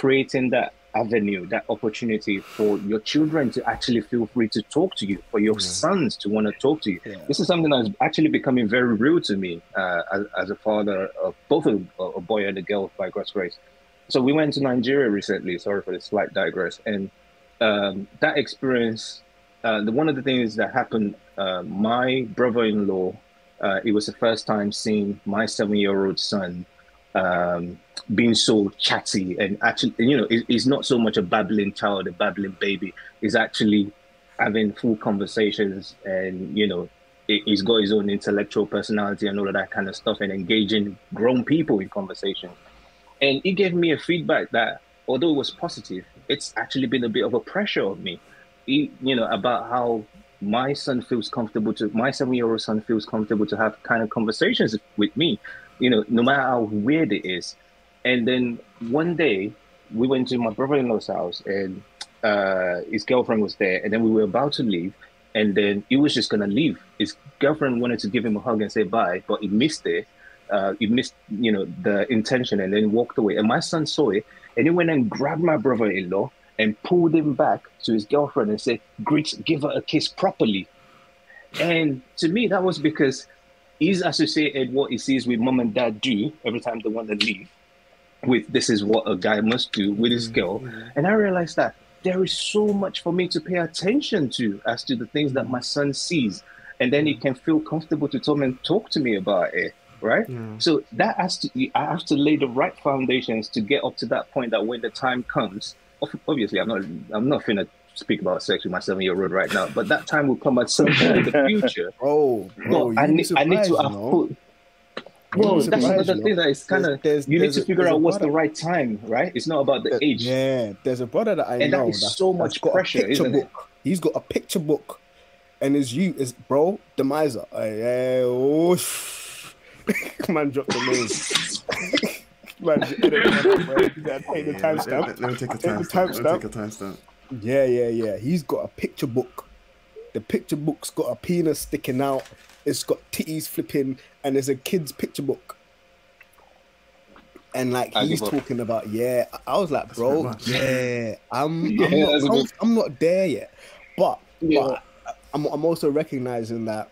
Speaker 4: creating that avenue that opportunity for your children to actually feel free to talk to you for your sons to want to talk to you
Speaker 3: Yeah.
Speaker 4: this is something that's actually becoming very real to me uh, as, as a father of both a, a boy and a girl by God's grace. So we went to Nigeria recently. Sorry for the slight digress. And um, that experience, uh, the one of the things that happened, uh, my brother-in-law, uh, it was the first time seeing my seven-year-old son um, being so chatty and actually, you know, he- he's not so much a babbling child, a babbling baby. He's actually having full conversations and you know he- he's got his own intellectual personality and all of that kind of stuff and engaging grown people in conversation and he gave me a feedback that although it was positive it's actually been a bit of a pressure on me you know about how my son feels comfortable to my seven year old son feels comfortable to have kind of conversations with me you know no matter how weird it is and then one day we went to my brother-in-law's house and uh, his girlfriend was there, and then we were about to leave, and then he was just gonna leave. His girlfriend wanted to give him a hug and say bye, but he missed it. Uh, he missed, you know, the intention, and then walked away. And my son saw it, and he went and grabbed my brother-in-law and pulled him back to his girlfriend and said, "Greet, give her a kiss properly." And to me, that was because he's associated what he sees with mom and dad do every time they want to leave with this is what a guy must do with his mm-hmm. girl. And I realized that there is so much for me to pay attention to as to the things that my mm-hmm. son sees. And then he mm-hmm. can feel comfortable to come and talk to me about it. Right. So that has to I have to lay the right foundations to get up to that point that when the time comes, obviously I'm not I'm not finna speak about sex with my seven year old right now, but that time will come at some point in the (laughs) future.
Speaker 3: Bro, bro,
Speaker 4: But I
Speaker 3: you'd
Speaker 4: need, I need to
Speaker 3: surprised,
Speaker 4: have
Speaker 3: you know?
Speaker 4: put.
Speaker 3: You'd
Speaker 4: Well,
Speaker 3: be
Speaker 4: that's another
Speaker 3: you know?
Speaker 4: thing that is kind of you need to figure out what's the right time, right? It's not about the age.
Speaker 3: Yeah, there's a brother that I
Speaker 4: And
Speaker 3: know
Speaker 4: is
Speaker 3: that's-
Speaker 4: so much
Speaker 3: got
Speaker 4: pressure,
Speaker 3: a picture
Speaker 4: isn't it?
Speaker 3: He's got a picture book, and his you is bro Demiser. Uh, oh, man, drop the name. (laughs) man, edit that bro. You gotta take the
Speaker 2: Yeah, let,
Speaker 3: timestamp.
Speaker 2: let, let me take a
Speaker 3: Take the
Speaker 2: timestamp. Let me
Speaker 3: timestamp.
Speaker 2: take a timestamp.
Speaker 3: Yeah, yeah, yeah. He's got a picture book. The picture book's got a penis sticking out. It's got titties flipping, and there's a kid's picture book. And like
Speaker 4: I
Speaker 3: he's
Speaker 4: give
Speaker 3: talking about, yeah. I I was like, bro,
Speaker 2: a bit much.
Speaker 3: yeah. I'm, (laughs)
Speaker 4: Yeah,
Speaker 3: I'm,
Speaker 4: that's a
Speaker 3: not, I'm, I'm not there yet, but
Speaker 4: Yeah.
Speaker 3: but I'm, I'm also recognizing that.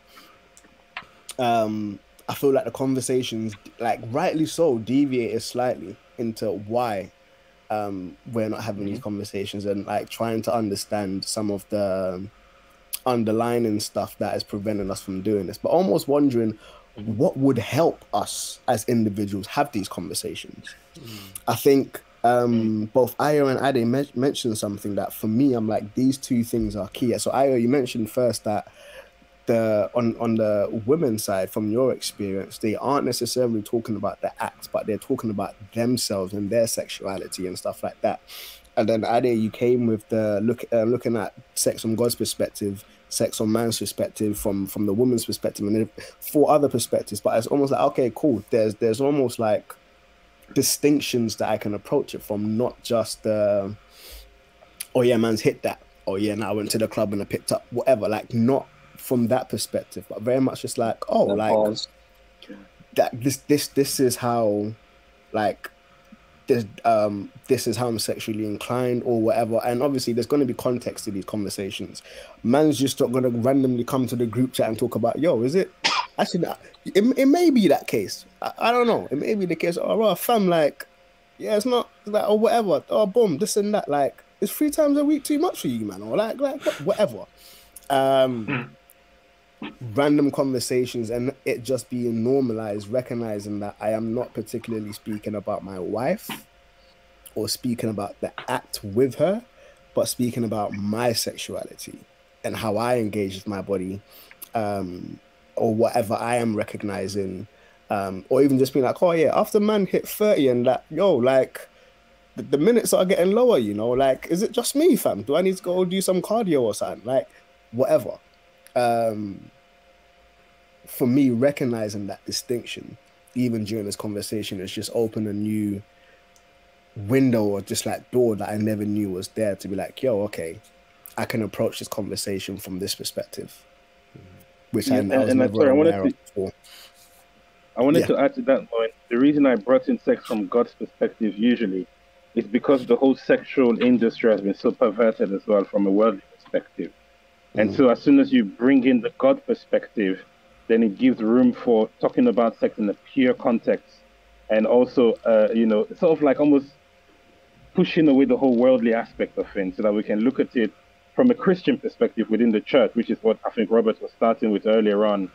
Speaker 3: Um, I feel like the conversations, like rightly so, deviated slightly into why um, we're not having these mm-hmm. conversations and like trying to understand some of the um, underlining stuff that is preventing us from doing this, but almost wondering mm-hmm. what would help us as individuals have these conversations. Mm-hmm. I think um, both Ayo and Ade men- mentioned something that for me, I'm like, these two things are key. So, Ayo, you mentioned first that the on on the women's side, from your experience, they aren't necessarily talking about the act, but they're talking about themselves and their sexuality and stuff like that. And then Ade, you came with the look uh, looking at sex from God's perspective, sex from man's perspective, from from the woman's perspective, and four other perspectives. But it's almost like okay, cool. There's there's almost like distinctions that I can approach it from, not just uh, oh yeah, man's hit that. Oh yeah, now I went to the club and I picked up whatever. Like not from that perspective, but very much just like oh,
Speaker 4: Then
Speaker 3: like
Speaker 4: pause.
Speaker 3: that this this this is how like this um this is how I'm sexually inclined or whatever. And obviously there's going to be context to these conversations. Man's just not going to randomly come to the group chat and talk about yo is it actually that- it, it may be that case. I, I don't know. It may be the case oh well, fam like yeah it's not like or whatever oh boom this and that like it's three times a week too much for you man or like like whatever. Um random conversations and it just being normalized, recognizing that I am not particularly speaking about my wife or speaking about the act with her, but speaking about my sexuality and how I engage with my body, um, or whatever I am recognizing, um, or even just being like, oh yeah, after man hit 30 and that, yo, like the minutes are getting lower, you know, like, is it just me, fam? Do I need to go do some cardio or something? Like, whatever um, for me, recognizing that distinction, even during this conversation, has just opened a new window or just like door that I never knew was there to be like, yo, okay, I can approach this conversation from this perspective, which
Speaker 6: Yeah,
Speaker 3: I,
Speaker 6: and-
Speaker 3: I was
Speaker 6: and
Speaker 3: never
Speaker 6: sorry, I wanted
Speaker 3: aware
Speaker 6: to-
Speaker 3: before.
Speaker 6: I wanted
Speaker 3: Yeah.
Speaker 6: to add to that point. The reason I brought in sex from God's perspective usually is because the whole sexual industry has been so perverted as well from a worldly perspective. And so as soon as you bring in the God perspective, then it gives room for talking about sex in a pure context and also uh, you know, sort of like almost pushing away the whole worldly aspect of things so that we can look at it from a Christian perspective within the church, which is what I think Robert was starting with earlier on.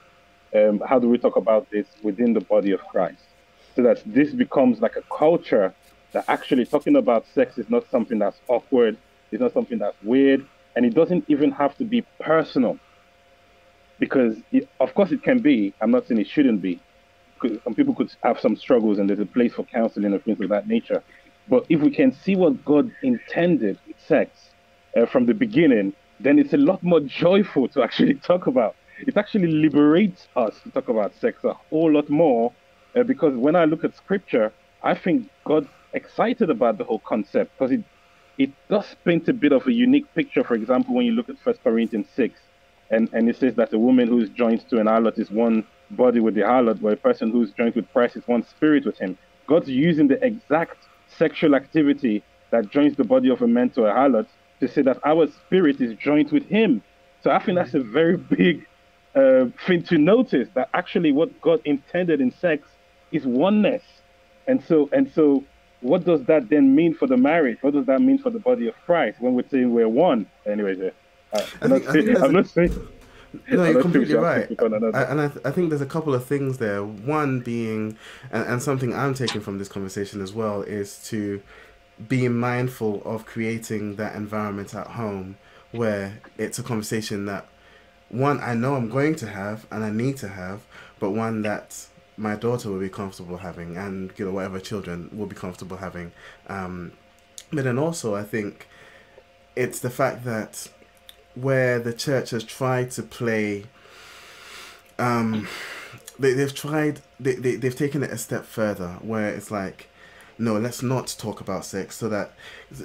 Speaker 6: Um, how do we talk about this within the body of Christ? So that this becomes like a culture that actually talking about sex is not something that's awkward, it's not something that's weird, and it doesn't even have to be personal. Because, it, of course, it can be. I'm not saying it shouldn't be. Because some people could have some struggles, and there's a place for counseling and things of that nature. But if we can see what God intended sex uh, from the beginning, then it's a lot more joyful to actually (laughs) talk about. It actually liberates us to talk about sex a whole lot more uh, because when I look at scripture, I think God's excited about the whole concept because it it does paint a bit of a unique picture. For example, when you look at First Corinthians six, and and it says that a woman who's joined to an harlot is one body with the harlot, but a person who's joined with Christ is one spirit with him. God's using the exact sexual activity that joins the body of a man to a harlot to say that our spirit is joined with him. So I think that's a very (laughs) big uh, thing to notice that actually what God intended in sex is oneness. And so and so what does that then mean for the marriage? What does that mean for the body of Christ when we're saying we're one? Anyways, yeah. Uh, I'm,
Speaker 2: think-
Speaker 6: not saying, I'm
Speaker 2: a-
Speaker 6: not saying
Speaker 2: No,
Speaker 6: I'm
Speaker 2: you're completely
Speaker 6: saying we have
Speaker 2: right.
Speaker 6: to pick on another.
Speaker 2: I, and I, th- I think there's a couple of things there. One being, and, and something I'm taking from this conversation as well, is to be mindful of creating that environment at home where it's a conversation that, one, I know I'm going to have and I need to have, but one that my daughter will be comfortable having and you know whatever children will be comfortable having. Um, but then also, I think it's the fact that where the church has tried to play um they, they've tried they, they, they've taken it a step further where it's like no let's not talk about sex so that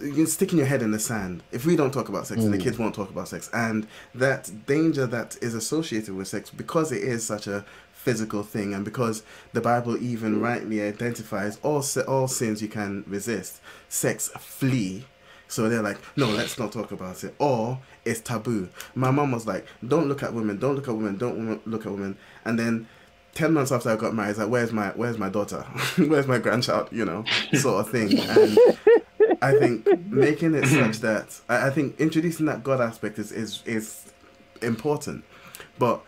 Speaker 2: you're sticking your head in the sand. If we don't talk about sex then the kids won't talk about sex. And that danger that is associated with sex because it is such a physical thing and because the bible even rightly identifies all all sins you can resist sex flee so they're like, no, let's not talk about it. Or it's taboo. My mom was like, don't look at women, don't look at women, don't look at women. And then ten months after I got married, it's like, where's my where's my daughter? (laughs) where's my grandchild? You know, sort of thing. (laughs) And I think making it such that I, I think introducing that God aspect is is is important, but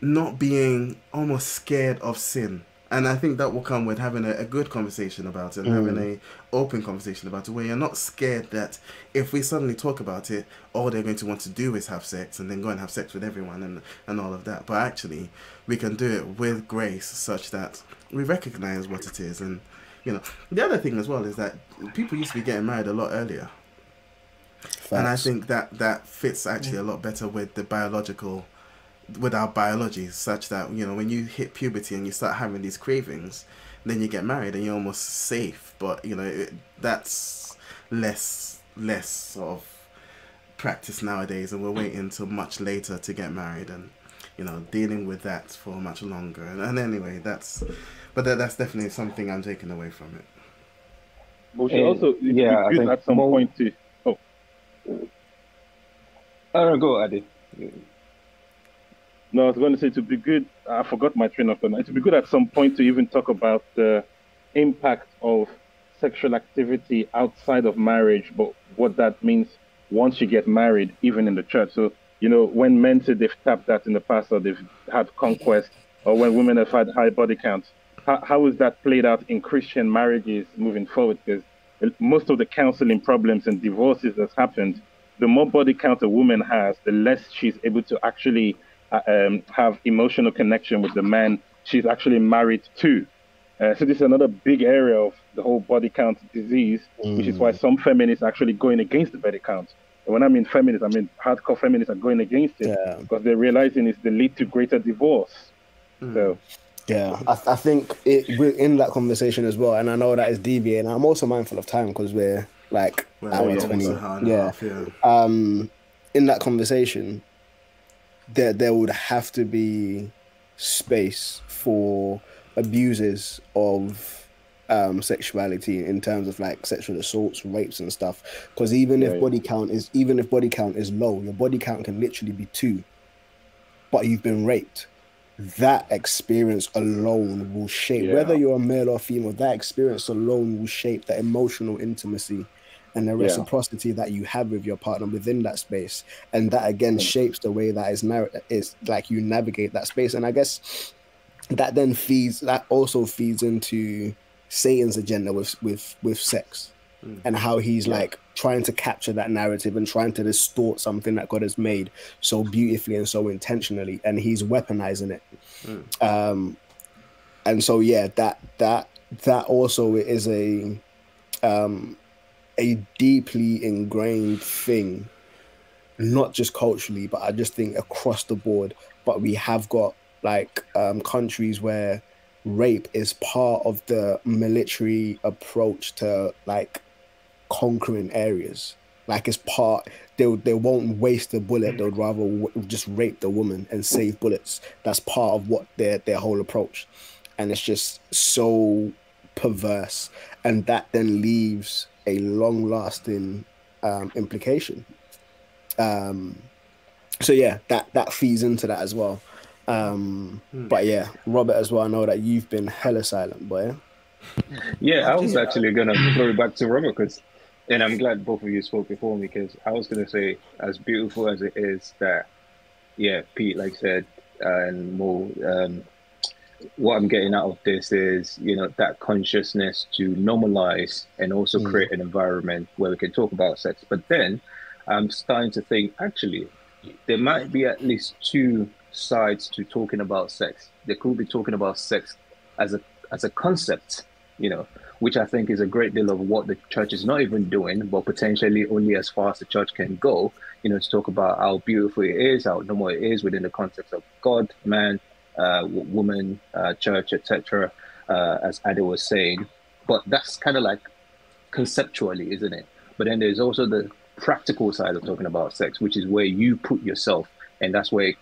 Speaker 2: not being almost scared of sin. And I think that will come with having a, a good conversation about it and having mm. a open conversation about it where you're not scared that if we suddenly talk about it, all they're going to want to do is have sex and then go and have sex with everyone and, and all of that. But actually, we can do it with grace such that we recognize what it is. And, you know, the other thing as well is that people used to be getting married a lot earlier. And I think that that fits actually a lot better with the biological, with our biology, such that you know when you hit puberty and you start having these cravings, then you get married and you're almost safe. But you know it, that's less less sort of practice nowadays, and we're mm. waiting until much later to get married and you know dealing with that for much longer. And, and anyway, that's but that, that's definitely something I'm taking away from it.
Speaker 6: But we should
Speaker 4: eh,
Speaker 6: also it'd
Speaker 4: yeah, I think
Speaker 6: at some
Speaker 4: more-
Speaker 6: point to. Oh,
Speaker 4: Oh, go, Ade.
Speaker 6: No, I was going to say to be good. I forgot my train of thought. To be good at some point to even talk about the impact of sexual activity outside of marriage, but what that means once you get married, even in the church. So you know, when men say they've tapped that in the past or they've had conquest, or when women have had high body counts, how, how is that played out in Christian marriages moving forward? Because most of the counseling problems and divorces that's happened, the more body count a woman has, the less she's able to actually um, have emotional connection with the man she's actually married to. Uh, so this is another big area of the whole body count disease, which is why some feminists are actually going against the body count. And when I mean feminists, I mean hardcore feminists are going against it
Speaker 3: Yeah.
Speaker 6: because they're realizing it's the lead to greater divorce. So
Speaker 3: Yeah, I, I think it we're in that conversation as well, and I know that is deviating. I'm also mindful of time because we're like
Speaker 2: Well,
Speaker 3: hour
Speaker 2: almost
Speaker 3: twenty.
Speaker 2: an hour and a
Speaker 3: Yeah,
Speaker 2: half, yeah.
Speaker 3: um, in that conversation, there there would have to be space for abuses of um, sexuality in terms of like sexual assaults, rapes, and stuff. Because even
Speaker 6: Yeah,
Speaker 3: if body count is even if body count is low, your body count can literally be two, but you've been raped. That experience alone will shape
Speaker 6: Yeah.
Speaker 3: whether you're a male or female. That experience alone will shape the emotional intimacy and the
Speaker 6: Yeah.
Speaker 3: reciprocity that you have with your partner within that space. And that again shapes the way that is narr- is like you navigate that space. And i guess that then feeds that also feeds into satan's agenda with with with sex and how he's like trying to capture that narrative and trying to distort something that god has made so beautifully and so intentionally. And he's weaponizing it. Um and so yeah that that that also is a um a deeply ingrained thing, not just culturally, but I just think across the board. But we have got like um, countries where rape is part of the military approach to like conquering areas. Like it's part, they they won't waste a bullet. They'd rather w- just rape the woman and save bullets. That's part of what their their whole approach, and it's just so perverse, and that then leaves a long lasting um, implication. Um, so yeah, that that feeds into that as well. Um, But yeah, Robert as well. I know that you've been hella silent, boy.
Speaker 4: Yeah, I was actually gonna throw it back to Robert because, and I'm glad both of you spoke before me because I was gonna say, as beautiful as it is that, yeah, Pete, like said, and Mo, um, what I'm getting out of this is, you know, that consciousness to normalize and also
Speaker 3: Mm.
Speaker 4: create an environment where we can talk about sex. But then, I'm starting to think actually, there might be at least two sides to talking about sex. They could be talking about sex as a as a concept, you know, which I think is a great deal of what the church is not even doing, but potentially only as far as the church can go, you know, to talk about how beautiful it is, how normal it is within the context of God, man, uh, woman, uh, church, etc., uh, as Ade was saying. But that's kind of like conceptually, isn't it? But then there's also the practical side of talking about sex, which is where you put yourself, and that's where,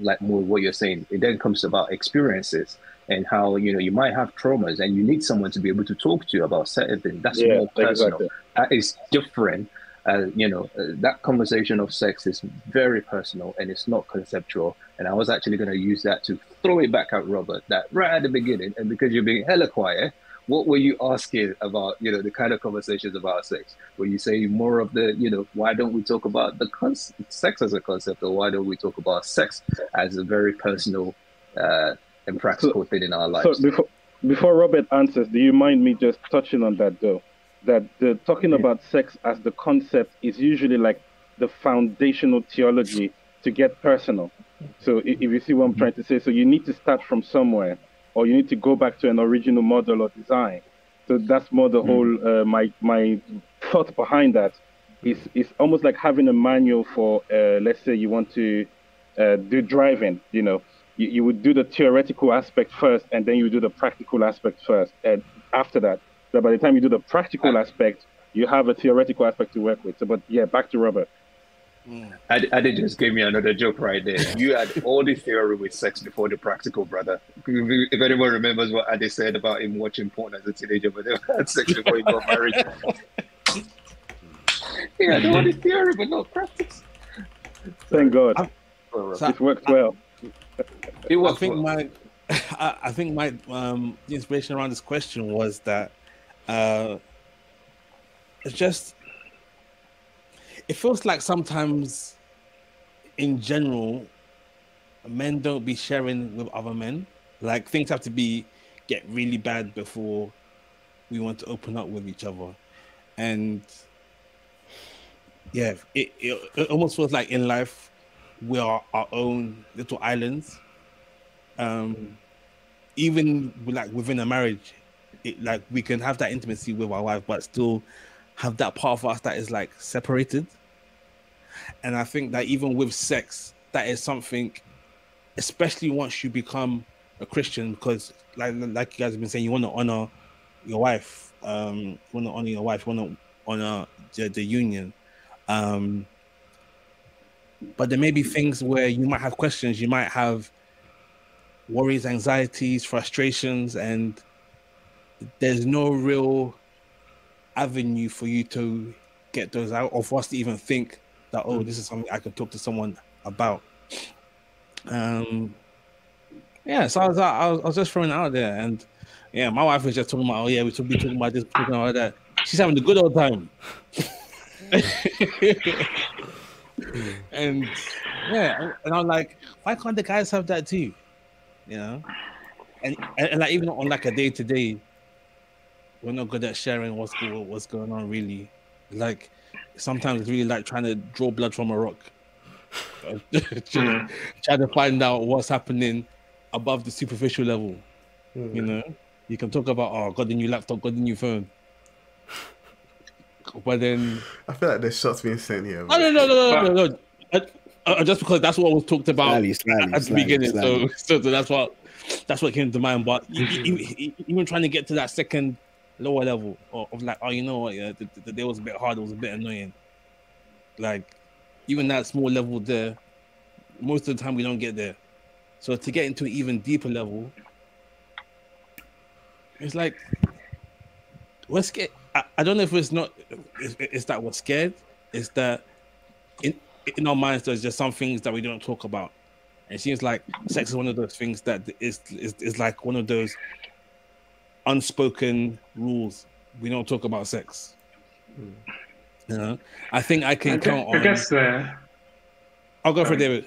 Speaker 4: like more what you're saying, it then comes about experiences and how you know you might have traumas, and you need someone to be able to talk to you about certain things. That's
Speaker 6: Yeah,
Speaker 4: more personal.
Speaker 6: exactly.
Speaker 4: That is different. Uh, you know, uh, that conversation of sex is very personal and it's not conceptual. And I was actually going to use that to throw it back at Robert that right at the beginning, and because you're being hella quiet, what were you asking about, you know, the kind of conversations about sex? Were you saying more of the, you know, why don't we talk about the con- sex as a concept, or why don't we talk about sex as a very personal uh, and practical thing in our lives?
Speaker 6: So before before Robert answers, do you mind me just touching on that though? That the talking about sex as the concept is usually like the foundational theology to get personal. So if you see what I'm trying to say, so you need to start from somewhere, or you need to go back to an original model or design. So that's more the whole uh, my my thought behind that is is almost like having a manual for uh, let's say you want to uh, do driving. You know, you, you would do the theoretical aspect first, and then you do the practical aspect first, and after that. So by the time you do the practical aspect, you have a theoretical aspect to work with. So, but yeah, back to Robert.
Speaker 4: I, I did just gave me another joke right there. You had all the theory with sex before the practical, brother. If, if anyone remembers what Ade said about him watching porn as a teenager, but they had sex before he got married. (laughs) he had all the theory, but not practice.
Speaker 6: Thank God,
Speaker 1: So
Speaker 6: it worked well.
Speaker 4: It worked
Speaker 1: I
Speaker 4: was
Speaker 1: think my, (laughs) I, I think my um the inspiration around this question was that, uh, it's just, it feels like sometimes, in general, men don't be sharing with other men. Like things have to be get really bad before we want to open up with each other, and yeah, it, it, it almost feels like in life we are our own little islands um even like within a marriage it like we can have that intimacy with our wife but still have that part of us that is like separated. And i think that even with sex that is something especially once you become a christian because like like you guys have been saying you want to honor your wife um you want to honor your wife you want to honor the, the union. Um but there may be things where you might have questions. You might have worries anxieties frustrations and there's no real avenue for you to get those out or for us to even think that oh this is something i could talk to someone about. Um yeah so i was i was, I was just throwing it out there and yeah my wife was just talking about oh yeah we should be talking about this talking about that. She's having a good old time. (laughs) And yeah, and I'm like, why can't the guys have that too? You know, and and, and like even on like a day to day, we're not good at sharing what's go- what's going on really. Like sometimes it's really like trying to draw blood from a rock, (laughs) trying, trying to find out what's happening above the superficial level. You know, you can talk about oh, got the new laptop, got the new phone, but then
Speaker 2: I feel like there's shots being sent here.
Speaker 1: Oh, no, no, no, no, no, no, no. Uh, uh, just because that's what was talked about
Speaker 3: Slightly, slightly,
Speaker 1: at the
Speaker 3: slightly,
Speaker 1: beginning,
Speaker 3: slightly.
Speaker 1: so, so so that's what that's what came to mind. But e- e- e- even trying to get to that second lower level of, like, oh, you know what? Yeah, the, the, the day was a bit hard. It was a bit annoying. Like even that small level there, most of the time we don't get there. So to get into an even deeper level, it's like we're scared. I, I don't know if it's not. It's, it's that we're scared. It's that in in our minds there's just some things that we don't talk about. It seems like sex is one of those things that is is, is like one of those unspoken rules. We don't talk about sex. You know, I think I can
Speaker 5: I,
Speaker 1: count
Speaker 5: gu- I guess uh,
Speaker 1: I'll go for. David.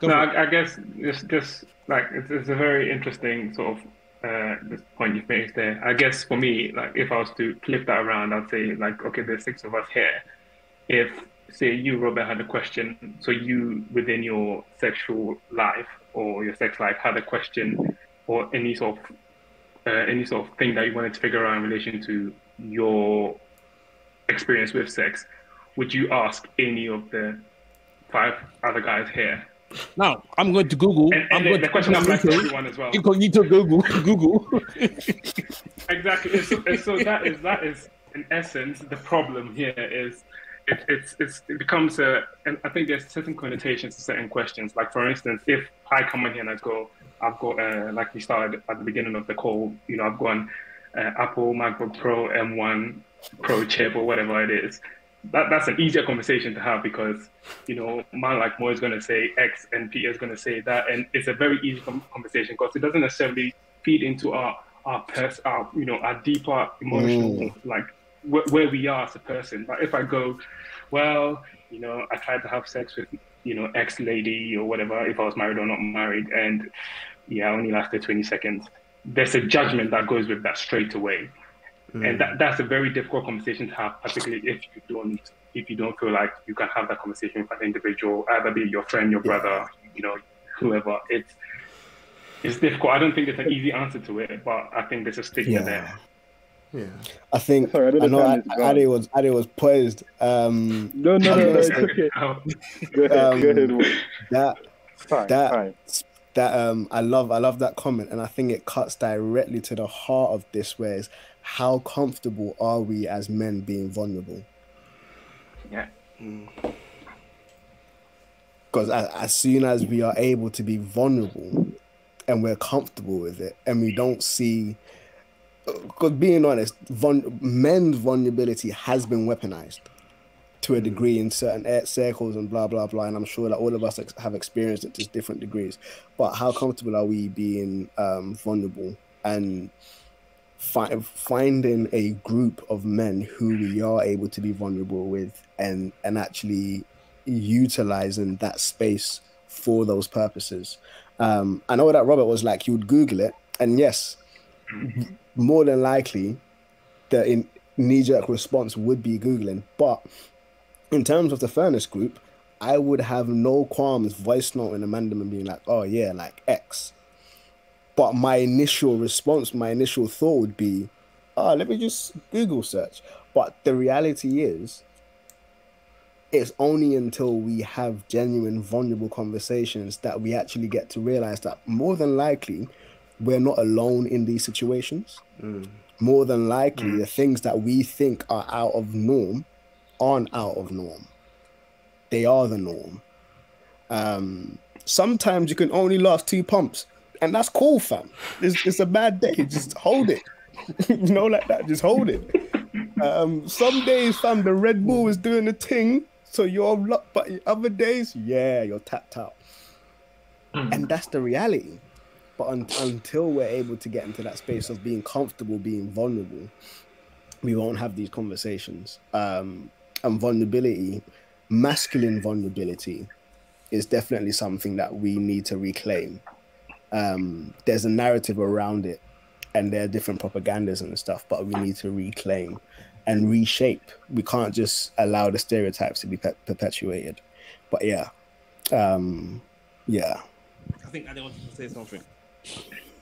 Speaker 1: Go
Speaker 5: no,
Speaker 1: for.
Speaker 5: I, I guess just just like it's, it's a very interesting sort of uh, this point you've made there. I guess for me, like if I was to flip that around, I'd say like okay, there's six of us here. If say you, Robert, had a question, so you within your sexual life or your sex life had a question or any sort of uh, any sort of thing that you wanted to figure out in relation to your experience with sex, would you ask any of the five other guys here?
Speaker 1: Now I'm going to Google.
Speaker 5: And,
Speaker 1: I'm
Speaker 5: and
Speaker 1: going
Speaker 5: the, the
Speaker 1: to
Speaker 5: question applies to everyone as well.
Speaker 1: incognito Google. (laughs) Google.
Speaker 5: Exactly. So, so that is that is in essence the problem here is it, it's, it's it becomes a and I think there's certain connotations to certain questions. Like for instance, if I come in here and I go, I've got uh, like we started at the beginning of the call, you know, I've gone uh, Apple MacBook Pro M1 Pro chip or whatever it is, that that's an easier conversation to have because you know man like Mo is going to say X and Peter is going to say that, and it's a very easy conversation because it doesn't necessarily feed into our our pers- our you know our deeper emotional
Speaker 3: Mm.
Speaker 5: like wh- where we are as a person. But if I go, well, you know, I tried to have sex with you know ex lady or whatever, if I was married or not married, and yeah, I only lasted twenty seconds. There's a judgment that goes with that straight away mm. and that, that's a very difficult conversation to have, particularly if you don't if you don't feel like you can have that conversation with an individual, either be your friend, your brother, you know, whoever. It's it's difficult. I don't think there's an easy answer to it, but I think there's a stigma
Speaker 3: Yeah.
Speaker 5: there.
Speaker 2: Yeah.
Speaker 3: I think
Speaker 6: Sorry, I don't
Speaker 3: I
Speaker 6: know
Speaker 3: know
Speaker 6: time.
Speaker 3: Ade was Ade was poised. Um,
Speaker 6: No, no,
Speaker 3: I'm
Speaker 6: no, no,
Speaker 3: gonna
Speaker 6: it's okay. (laughs)
Speaker 5: Um,
Speaker 6: Go ahead,
Speaker 3: Um,
Speaker 6: go ahead. Will.
Speaker 3: that
Speaker 6: Fine,
Speaker 3: that-
Speaker 6: fine.
Speaker 3: that um I love I love that comment and I think it cuts directly to the heart of this where is how comfortable are we as men being vulnerable?
Speaker 5: yeah.
Speaker 3: Because as, as soon as we are able to be vulnerable and we're comfortable with it and we don't see because being honest, vul- men's vulnerability has been weaponized to a degree in certain circles and blah blah blah. And I'm sure that all of us ex- have experienced it to different degrees. But how comfortable are we being um, vulnerable and fi- finding a group of men who we are able to be vulnerable with and and actually utilizing that space for those purposes? Um, I know that Robert was like, you would Google it, and yes, more than likely, the in, knee-jerk response would be googling. But in terms of the furnace group, I would have no qualms voice noting Amanda and being like, "Oh yeah, like X." But my initial response, my initial thought would be, "Oh, let me just Google search." But the reality is, it's only until we have genuine, vulnerable conversations that we actually get to realize that more than likely, we're not alone in these situations. More than likely, the things that we think are out of norm aren't out of norm. They are the norm. Um, sometimes you can only last two pumps, and that's cool, fam. It's, it's a bad day. Just hold it. (laughs) you know, like that. Just hold it. Um, some days, fam, the Red Bull is doing the thing, so you're locked. But other days, yeah, you're tapped out. And that's the reality. But un- until we're able to get into that space of being comfortable, being vulnerable, we won't have these conversations. Um, and vulnerability, masculine vulnerability, is definitely something that we need to reclaim. Um, there's a narrative around it, and there are different propagandas and stuff, but we need to reclaim and reshape. We can't just allow the stereotypes to be pe- perpetuated. But yeah, um, yeah.
Speaker 1: I think I wanted to say something.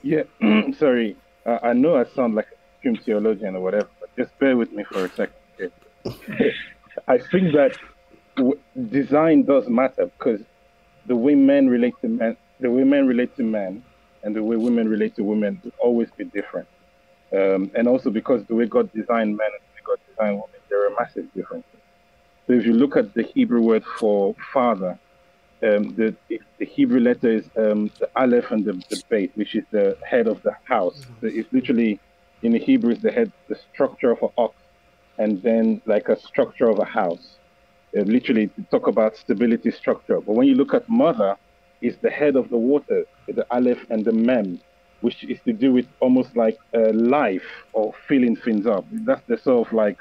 Speaker 6: Yeah, (clears throat) sorry. Uh, I know I sound like a extreme theologian or whatever, but just bear with me for a second. Okay? (laughs) I think that w- design does matter because the way men relate to men, the way men relate to men, and the way women relate to women will always be different. Um, and also because the way God designed men and the way God designed women, there are massive differences. So if you look at the Hebrew word for father, um, the, the Hebrew letter is um, the Aleph and the, the Beit, which is the head of the house. So it's literally, in the Hebrew, it's the head, the structure of an ox, and then like a structure of a house. Uh, literally, to talk about stability structure. But when you look at mother, it's the head of the water, the Aleph and the Mem, which is to do with almost like uh, life or filling things up. That's the sort of like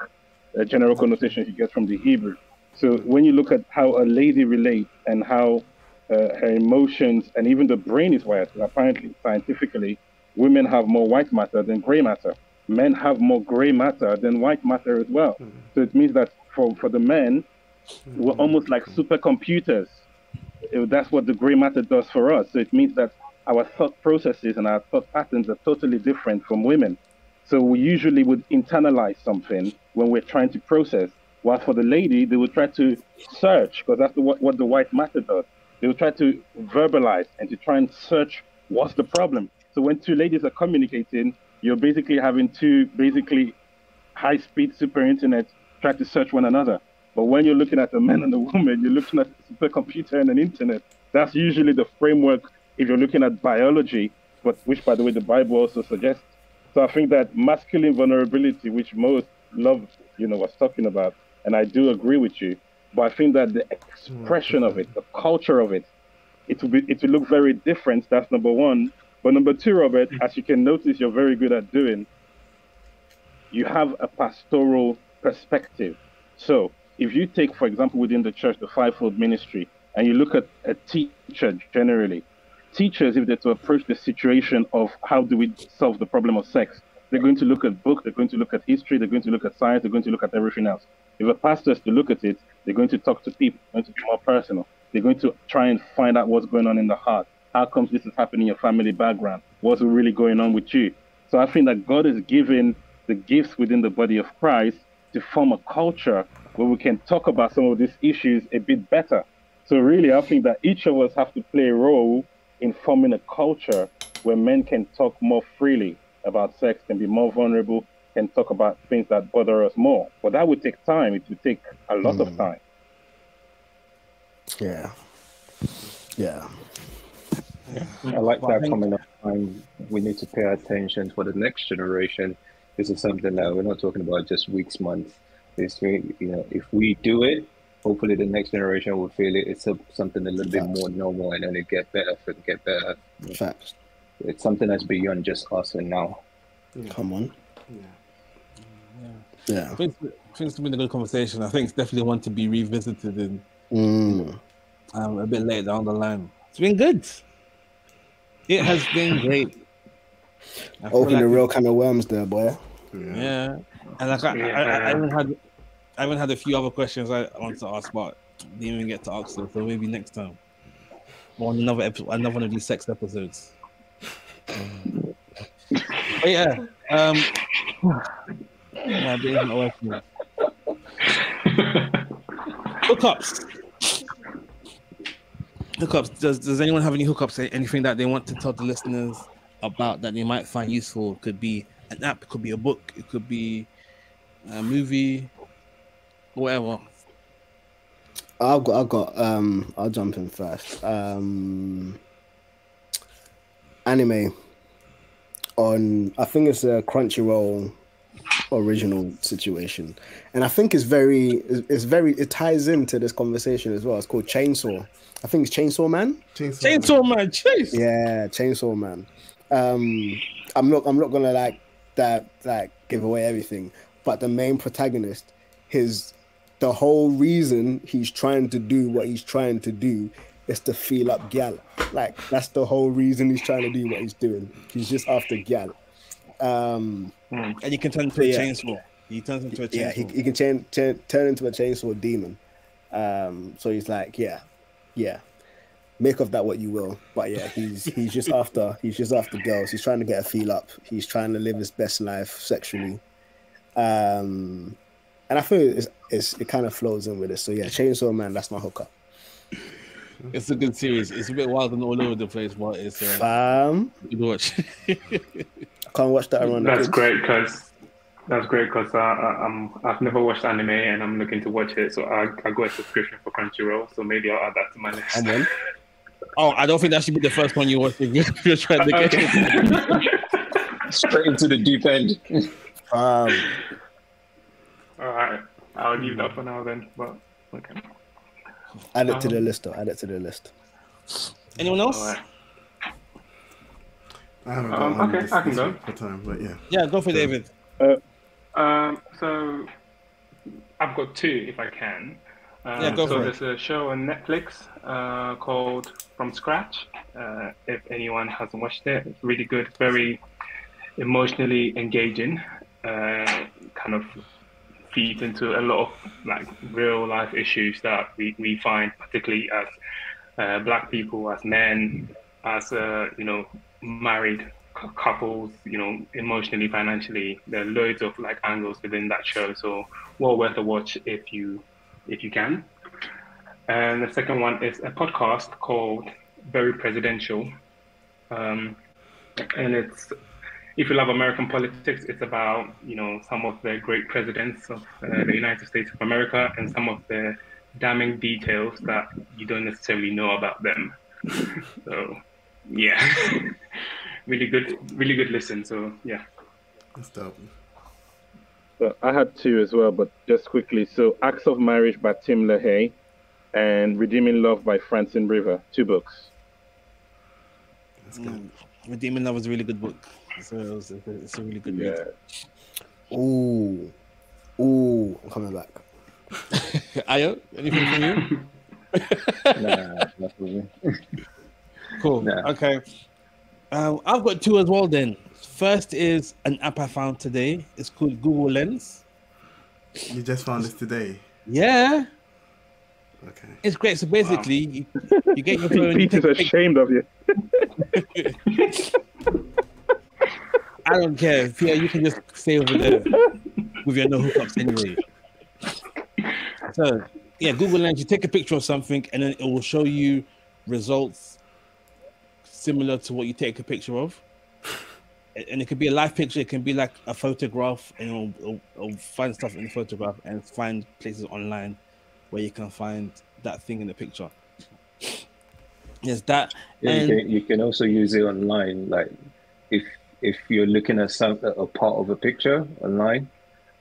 Speaker 6: uh, general connotation you get from the Hebrew. So when you look at how a lady relates and how uh, her emotions and even the brain is wired, apparently scientifically, women have more white matter than gray matter. Men have more gray matter than white matter as well. So it means that for, for the men, we're almost like supercomputers. That's what the gray matter does for us. So it means that our thought processes and our thought patterns are totally different from women. So we usually would internalize something when we're trying to process. While for the lady, they would try to search, because that's the, what, what the white matter does. They would try to verbalize and to try and search what's the problem. So when two ladies are communicating, you're basically having two basically high-speed super internet try to search one another. But when you're looking at a man and a woman, you're looking at a supercomputer and an internet. That's usually the framework if you're looking at biology, but which, by the way, the Bible also suggests. So I think that masculine vulnerability, which most love, you know, was talking about, and I do agree with you. But I think that the hmm. expression of it, the culture of it, it will be it will look very different. That's number one. But number two, Robert, as you can notice, you're very good at doing. You have a pastoral perspective. So if you take, for example, within the church, the fivefold ministry, and you look at a teacher generally, teachers, if they're to approach the situation of how do we solve the problem of sex, they're going to look at book, they're going to look at history, they're going to look at science, they're going to look at everything else. If a pastor is to look at it, they're going to talk to people, they're going to be more personal. They're going to try and find out what's going on in the heart. How comes this is happening in your family background? What's really going on with you? So I think that God is giving the gifts within the body of Christ to form a culture where we can talk about some of these issues a bit better. So really, I think that each of us have to play a role in forming a culture where men can talk more freely about sex, can be more vulnerable, can talk about things that bother us more. But that would take time. It would take a lot of hmm. time.
Speaker 3: Yeah. Yeah.
Speaker 4: I like
Speaker 1: Well,
Speaker 4: that
Speaker 1: think-
Speaker 4: comment of. Um, we need to pay attention for the next generation. This is something that we're not talking about just weeks, months. This, you know, if we do it, hopefully the next generation will feel it. It's a, something a little bit more normal, and then it get better, it get better.
Speaker 3: Facts.
Speaker 4: It's something that's beyond just us and now.
Speaker 3: Come on.
Speaker 1: Yeah.
Speaker 3: Yeah.
Speaker 1: I think, I think it's been a good conversation. I think it's definitely one to be revisited in
Speaker 3: Mm.
Speaker 1: um, a bit later down the line. It's been good. It has been great. I feel
Speaker 3: Open
Speaker 1: like
Speaker 3: the real kind of worms there, boy.
Speaker 2: Yeah.
Speaker 1: Yeah, and like I, I, I, I even had, I even had a few other questions I wanted to ask, but didn't even get to ask them. So maybe next time, or on another episode, another one of these sex episodes. Um, (laughs) but yeah, um, yeah, but it's not working. (laughs) Hookups. Hookups. Does Does anyone have any hookups? Anything that they want to tell the listeners about that they might find useful? Could be an app. It could be a book. It could be a movie. Whatever.
Speaker 3: I've got, I've got, um, I'll jump in first. Um, anime on, I think it's a Crunchyroll original situation, and I think it's very, it's, it's very, it ties into this conversation as well. It's called Chainsaw. I think it's Chainsaw Man.
Speaker 2: Chainsaw.
Speaker 1: Chainsaw Man. Chase.
Speaker 3: Yeah, Chainsaw Man. Um, I'm not, I'm not gonna like that, like give away everything, but the main protagonist, his the whole reason he's trying to do what he's trying to do is to feel up gal. Like that's the whole reason he's trying to do what he's doing. He's just after gal. Um,
Speaker 1: And you can turn into a
Speaker 3: Yeah.
Speaker 1: chainsaw. He turns into a chainsaw.
Speaker 3: yeah, he, he can turn, turn turn into a chainsaw demon. Um, so he's like, yeah, yeah. Make of that what you will, but yeah, he's (laughs) he's just after he's just after girls. He's trying to get a feel up. He's trying to live his best life sexually, um, and I feel it's, it's it kind of flows in with it. So yeah, Chainsaw Man, that's my hookup.
Speaker 1: It's a good series. It's a bit wild and all over the place, but it's uh,
Speaker 3: Fam,
Speaker 1: good to watch. (laughs)
Speaker 3: I can't watch that around.
Speaker 5: That's
Speaker 3: kids.
Speaker 5: great because that's great because uh, I- I'm I've never watched anime and I'm looking to watch it. So I, I got a subscription for Crunchyroll. So maybe I'll add that to my list.
Speaker 3: I'm on. (laughs)
Speaker 1: oh, I don't think that should be the first one you watch if (laughs) you're trying to get.
Speaker 5: Okay. (laughs)
Speaker 4: Straight into the deep end.
Speaker 3: Fam.
Speaker 5: All right, I'll leave that for now then. But okay.
Speaker 3: Add it to the
Speaker 5: Um,
Speaker 3: list, though. Add it to the list.
Speaker 1: Anyone else?
Speaker 5: All right.
Speaker 2: I haven't got
Speaker 5: Um,
Speaker 2: one
Speaker 5: okay,
Speaker 2: this,
Speaker 5: I can
Speaker 2: this
Speaker 5: go.
Speaker 2: week time, but yeah.
Speaker 1: Yeah, go for it, David.
Speaker 5: Um, so I've got two, if I can. Um,
Speaker 1: Yeah, go
Speaker 5: so
Speaker 1: for it.
Speaker 5: there's a show on Netflix uh, called From Scratch. Uh, if anyone hasn't watched it, it's really good, very emotionally engaging. Uh, kind of feeds into a lot of like real life issues that we, we find, particularly as uh, black people, as men, as uh, you know, married cou- couples, you know, emotionally, financially. There are loads of like angles within that show, so well worth a watch if you if you can. And the second one is a podcast called Very Presidential, um, and it's if you love American politics, it's about you know some of the great presidents of uh, the United States of America and some of the damning details that you don't necessarily know about them. (laughs) so, yeah, (laughs) really good, really good listen. So yeah,
Speaker 2: That's dope.
Speaker 6: So I had two as well, but just quickly. So Acts of Marriage by Tim LaHaye and Redeeming Love by Francine River. Two books.
Speaker 2: That's good.
Speaker 1: Mm. Redeeming Love is a really good book. It's a, it's a, it's a really good read.
Speaker 6: Yeah.
Speaker 3: Ooh, ooh, I'm coming back. (laughs)
Speaker 1: Ayo, anything from you? (laughs)
Speaker 4: Nah, not for me.
Speaker 1: Cool.
Speaker 4: Nah.
Speaker 1: Okay. Um, I've got two as well. Then first is an app I found today. It's called Google Lens.
Speaker 2: You just found this today.
Speaker 1: Yeah,
Speaker 2: Okay.
Speaker 1: it's great. So basically, you, you get your phone. (laughs) you
Speaker 6: Pete is
Speaker 1: a pic-
Speaker 6: ashamed of you. (laughs)
Speaker 1: I don't care. Peter, you can just stay over there with your no hookups anyway. So yeah, Google Lens. You take a picture of something, and then it will show you results similar to what you take a picture of. And- it could be a live picture. It can be like a photograph, and it'll, it'll, it'll find stuff in the photograph and find places online where you can find that thing in the picture. There's that.
Speaker 4: Yeah,
Speaker 1: And-
Speaker 4: you, can, you can also use it online. Like if if you're looking at some a part of a picture online,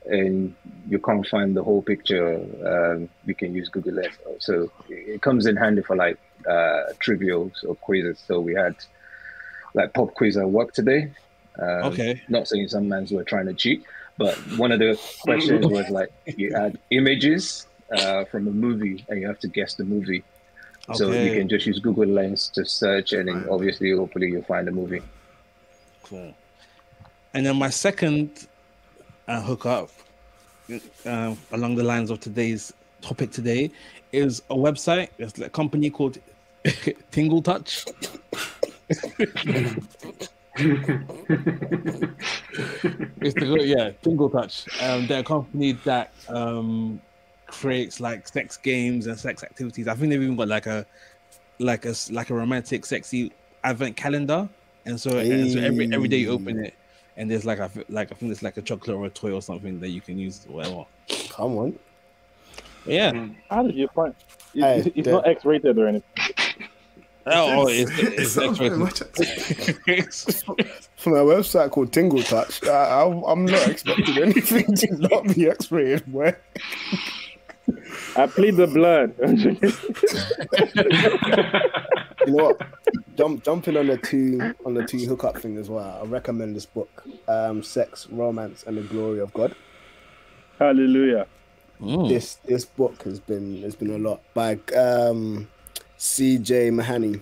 Speaker 4: and you can't find the whole picture, um, you can use Google Lens. So it comes in handy for like uh, trivials or quizzes. So we had like pop quiz at work today. Um,
Speaker 1: Okay.
Speaker 4: Not saying some mans were trying to cheat, but one of the (laughs) questions was like you add images uh, from a movie and you have to guess the movie. Okay. So you can just use Google Lens to search, and then obviously, hopefully, you'll find the movie.
Speaker 1: Cool. And then my second uh, hookup, uh, along the lines of today's topic today, is a website. It's a company called (laughs) Tingle Touch. it's the yeah Tingle Touch. Um, they're a company that um, creates like sex games and sex activities. I think they've even got like a like a like a romantic, sexy advent calendar. And so, and so every every day you open it, and there's like a like I think there's like a chocolate or a toy or something that you can use or whatever.
Speaker 3: Come on.
Speaker 1: Yeah.
Speaker 5: Mm.
Speaker 6: How did you find? It-
Speaker 3: Hey, (laughs)
Speaker 6: it's
Speaker 3: the-
Speaker 6: not X-rated or anything.
Speaker 1: Oh, oh, it's
Speaker 2: It's
Speaker 1: it's, (laughs)
Speaker 2: not very
Speaker 1: X-rated.
Speaker 2: much. (laughs)
Speaker 3: From a website called Tingle Touch, I, I, I'm not expecting anything to not be X-rated. Where
Speaker 6: I plead the blood. (laughs)
Speaker 3: you know what? Jump, jumping on the two on the two hookup thing as well. I recommend this book, um, "Sex, Romance, and the Glory of God."
Speaker 6: Hallelujah.
Speaker 1: Mm.
Speaker 3: This this book has been has been a lot by um, C.J. Mahaney.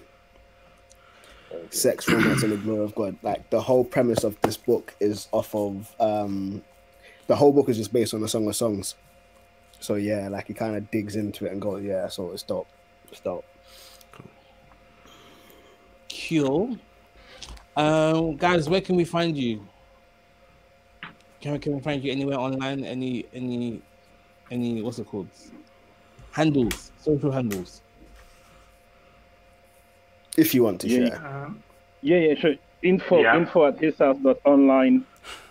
Speaker 3: Sex, Romance, and the Glory of God. Like the whole premise of this book is off of um, the whole book is just based on the Song of Songs. So yeah, like he kind of digs into it and goes, yeah, so it's dope. It's dope.
Speaker 1: Cool. Um, guys, where can we find you? Can we, can we find you anywhere online? Any any any what's it called? Handles, social handles.
Speaker 3: If you want to
Speaker 6: Yeah,
Speaker 3: share.
Speaker 5: Um,
Speaker 6: Yeah, yeah, sure. Info
Speaker 5: Yeah.
Speaker 6: info at hishouse.online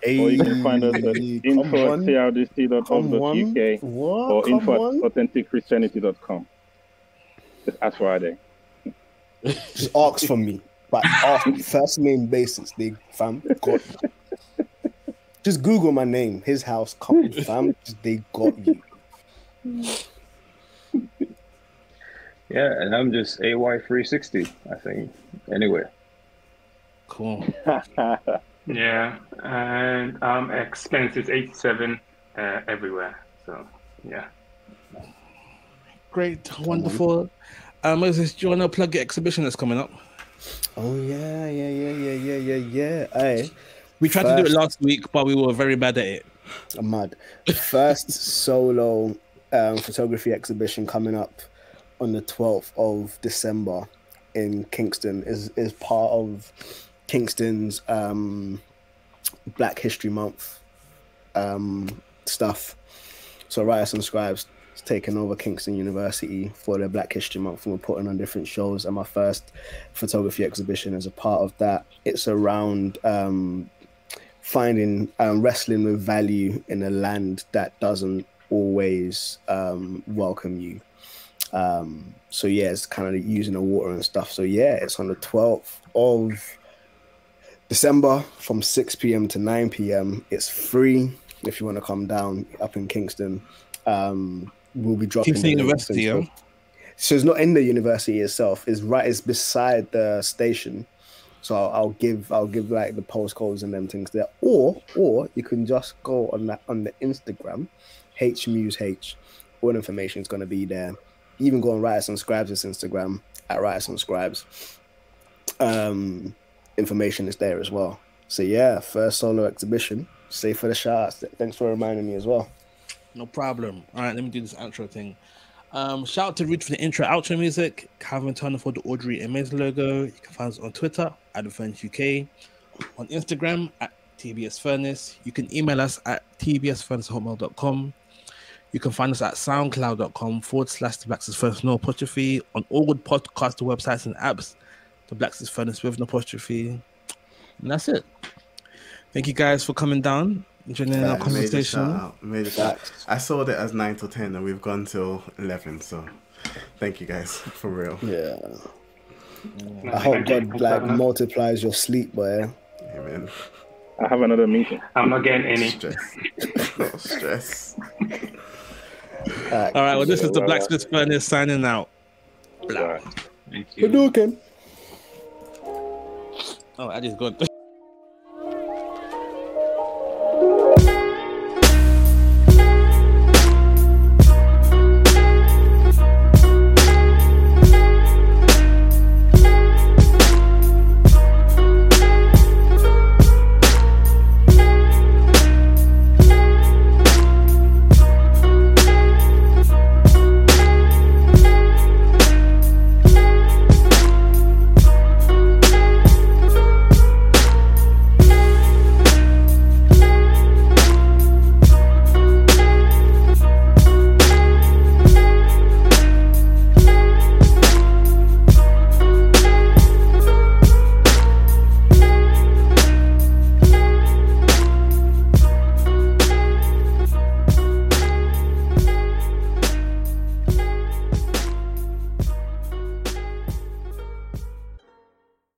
Speaker 6: or you can find us at info at
Speaker 3: on. Come on.
Speaker 6: crdc.org.uk
Speaker 3: What?
Speaker 6: or
Speaker 3: Come
Speaker 6: info
Speaker 3: on.
Speaker 6: at authenticchristianity.com. Just ask Friday.
Speaker 3: Just ask for me. But (laughs) ask first name basis, they fam got you. Just Google my name, his house, come fam. They got you. (laughs)
Speaker 4: Yeah, and I'm just AY360, I think. Anyway,
Speaker 1: Cool. (laughs)
Speaker 5: yeah, and um, expenses 87 uh, everywhere. So yeah.
Speaker 1: Great, wonderful. Um, Moses, do you want to plug your exhibition that's coming up?
Speaker 3: Oh yeah, yeah, yeah, yeah, yeah, yeah, yeah. Hey,
Speaker 1: We tried to do it last week, but we were very bad at it.
Speaker 3: I'm mad. First (laughs) solo um, photography exhibition coming up on the 12th of December in Kingston is is part of Kingston's um, Black History Month um, stuff. So Writers and Scribes is taking over Kingston University for their Black History Month, and we're putting on different shows. And my first photography exhibition is a part of that. It's around um, finding um, wrestling with value in a land that doesn't always um, welcome you. Um, so yeah, it's kind of using the water and stuff. So yeah, it's on the 12th of December from 6 p.m. to 9 p.m. It's free. if you want to come down up in Kingston. Um, we'll be dropping.
Speaker 1: Kingston University, yeah?
Speaker 3: So it's not in the university itself. It's right. It's beside the station. So I'll, I'll give I'll give like the postcodes and them things there. Or or you can just go on that on the Instagram, hmuseh. All information is going to be there. Even go on Writers on Scribes' Instagram at Writers on Scribes. Um, information is there as well. So yeah, first solo exhibition. Stay for the shots. Thanks for reminding me as well.
Speaker 1: No problem. All right, let me do this outro thing. Um, shout out to RUDE for the intro outro music, Calvin Turner for the Ordinary Amazing logo. You can find us on Twitter at the Furnace UK, on Instagram at TBS Furnace. You can email us at tbsfurnace@hotmail.com. You can find us at soundcloud.com forward slash the Blacksmiths Furnace no apostrophe on all good podcast websites and apps. The Blacksmiths Furnace with no apostrophe. And that's it. Thank you guys for coming down and joining our conversation.
Speaker 2: shout out. Major shout I saw it as nine to ten, and we've gone till eleven. So, thank you guys for real.
Speaker 3: Yeah.
Speaker 5: No,
Speaker 3: I hope. God like multiplies your sleep, boy.
Speaker 2: Amen.
Speaker 6: I have another meeting.
Speaker 5: I'm not getting any.
Speaker 2: Stress. (laughs) no stress. (laughs)
Speaker 3: Alright.
Speaker 1: All right, well, this is the Blacksmith Furnace signing out.
Speaker 6: Right.
Speaker 4: Thank you.
Speaker 3: Hadouken.
Speaker 1: Oh, I just good.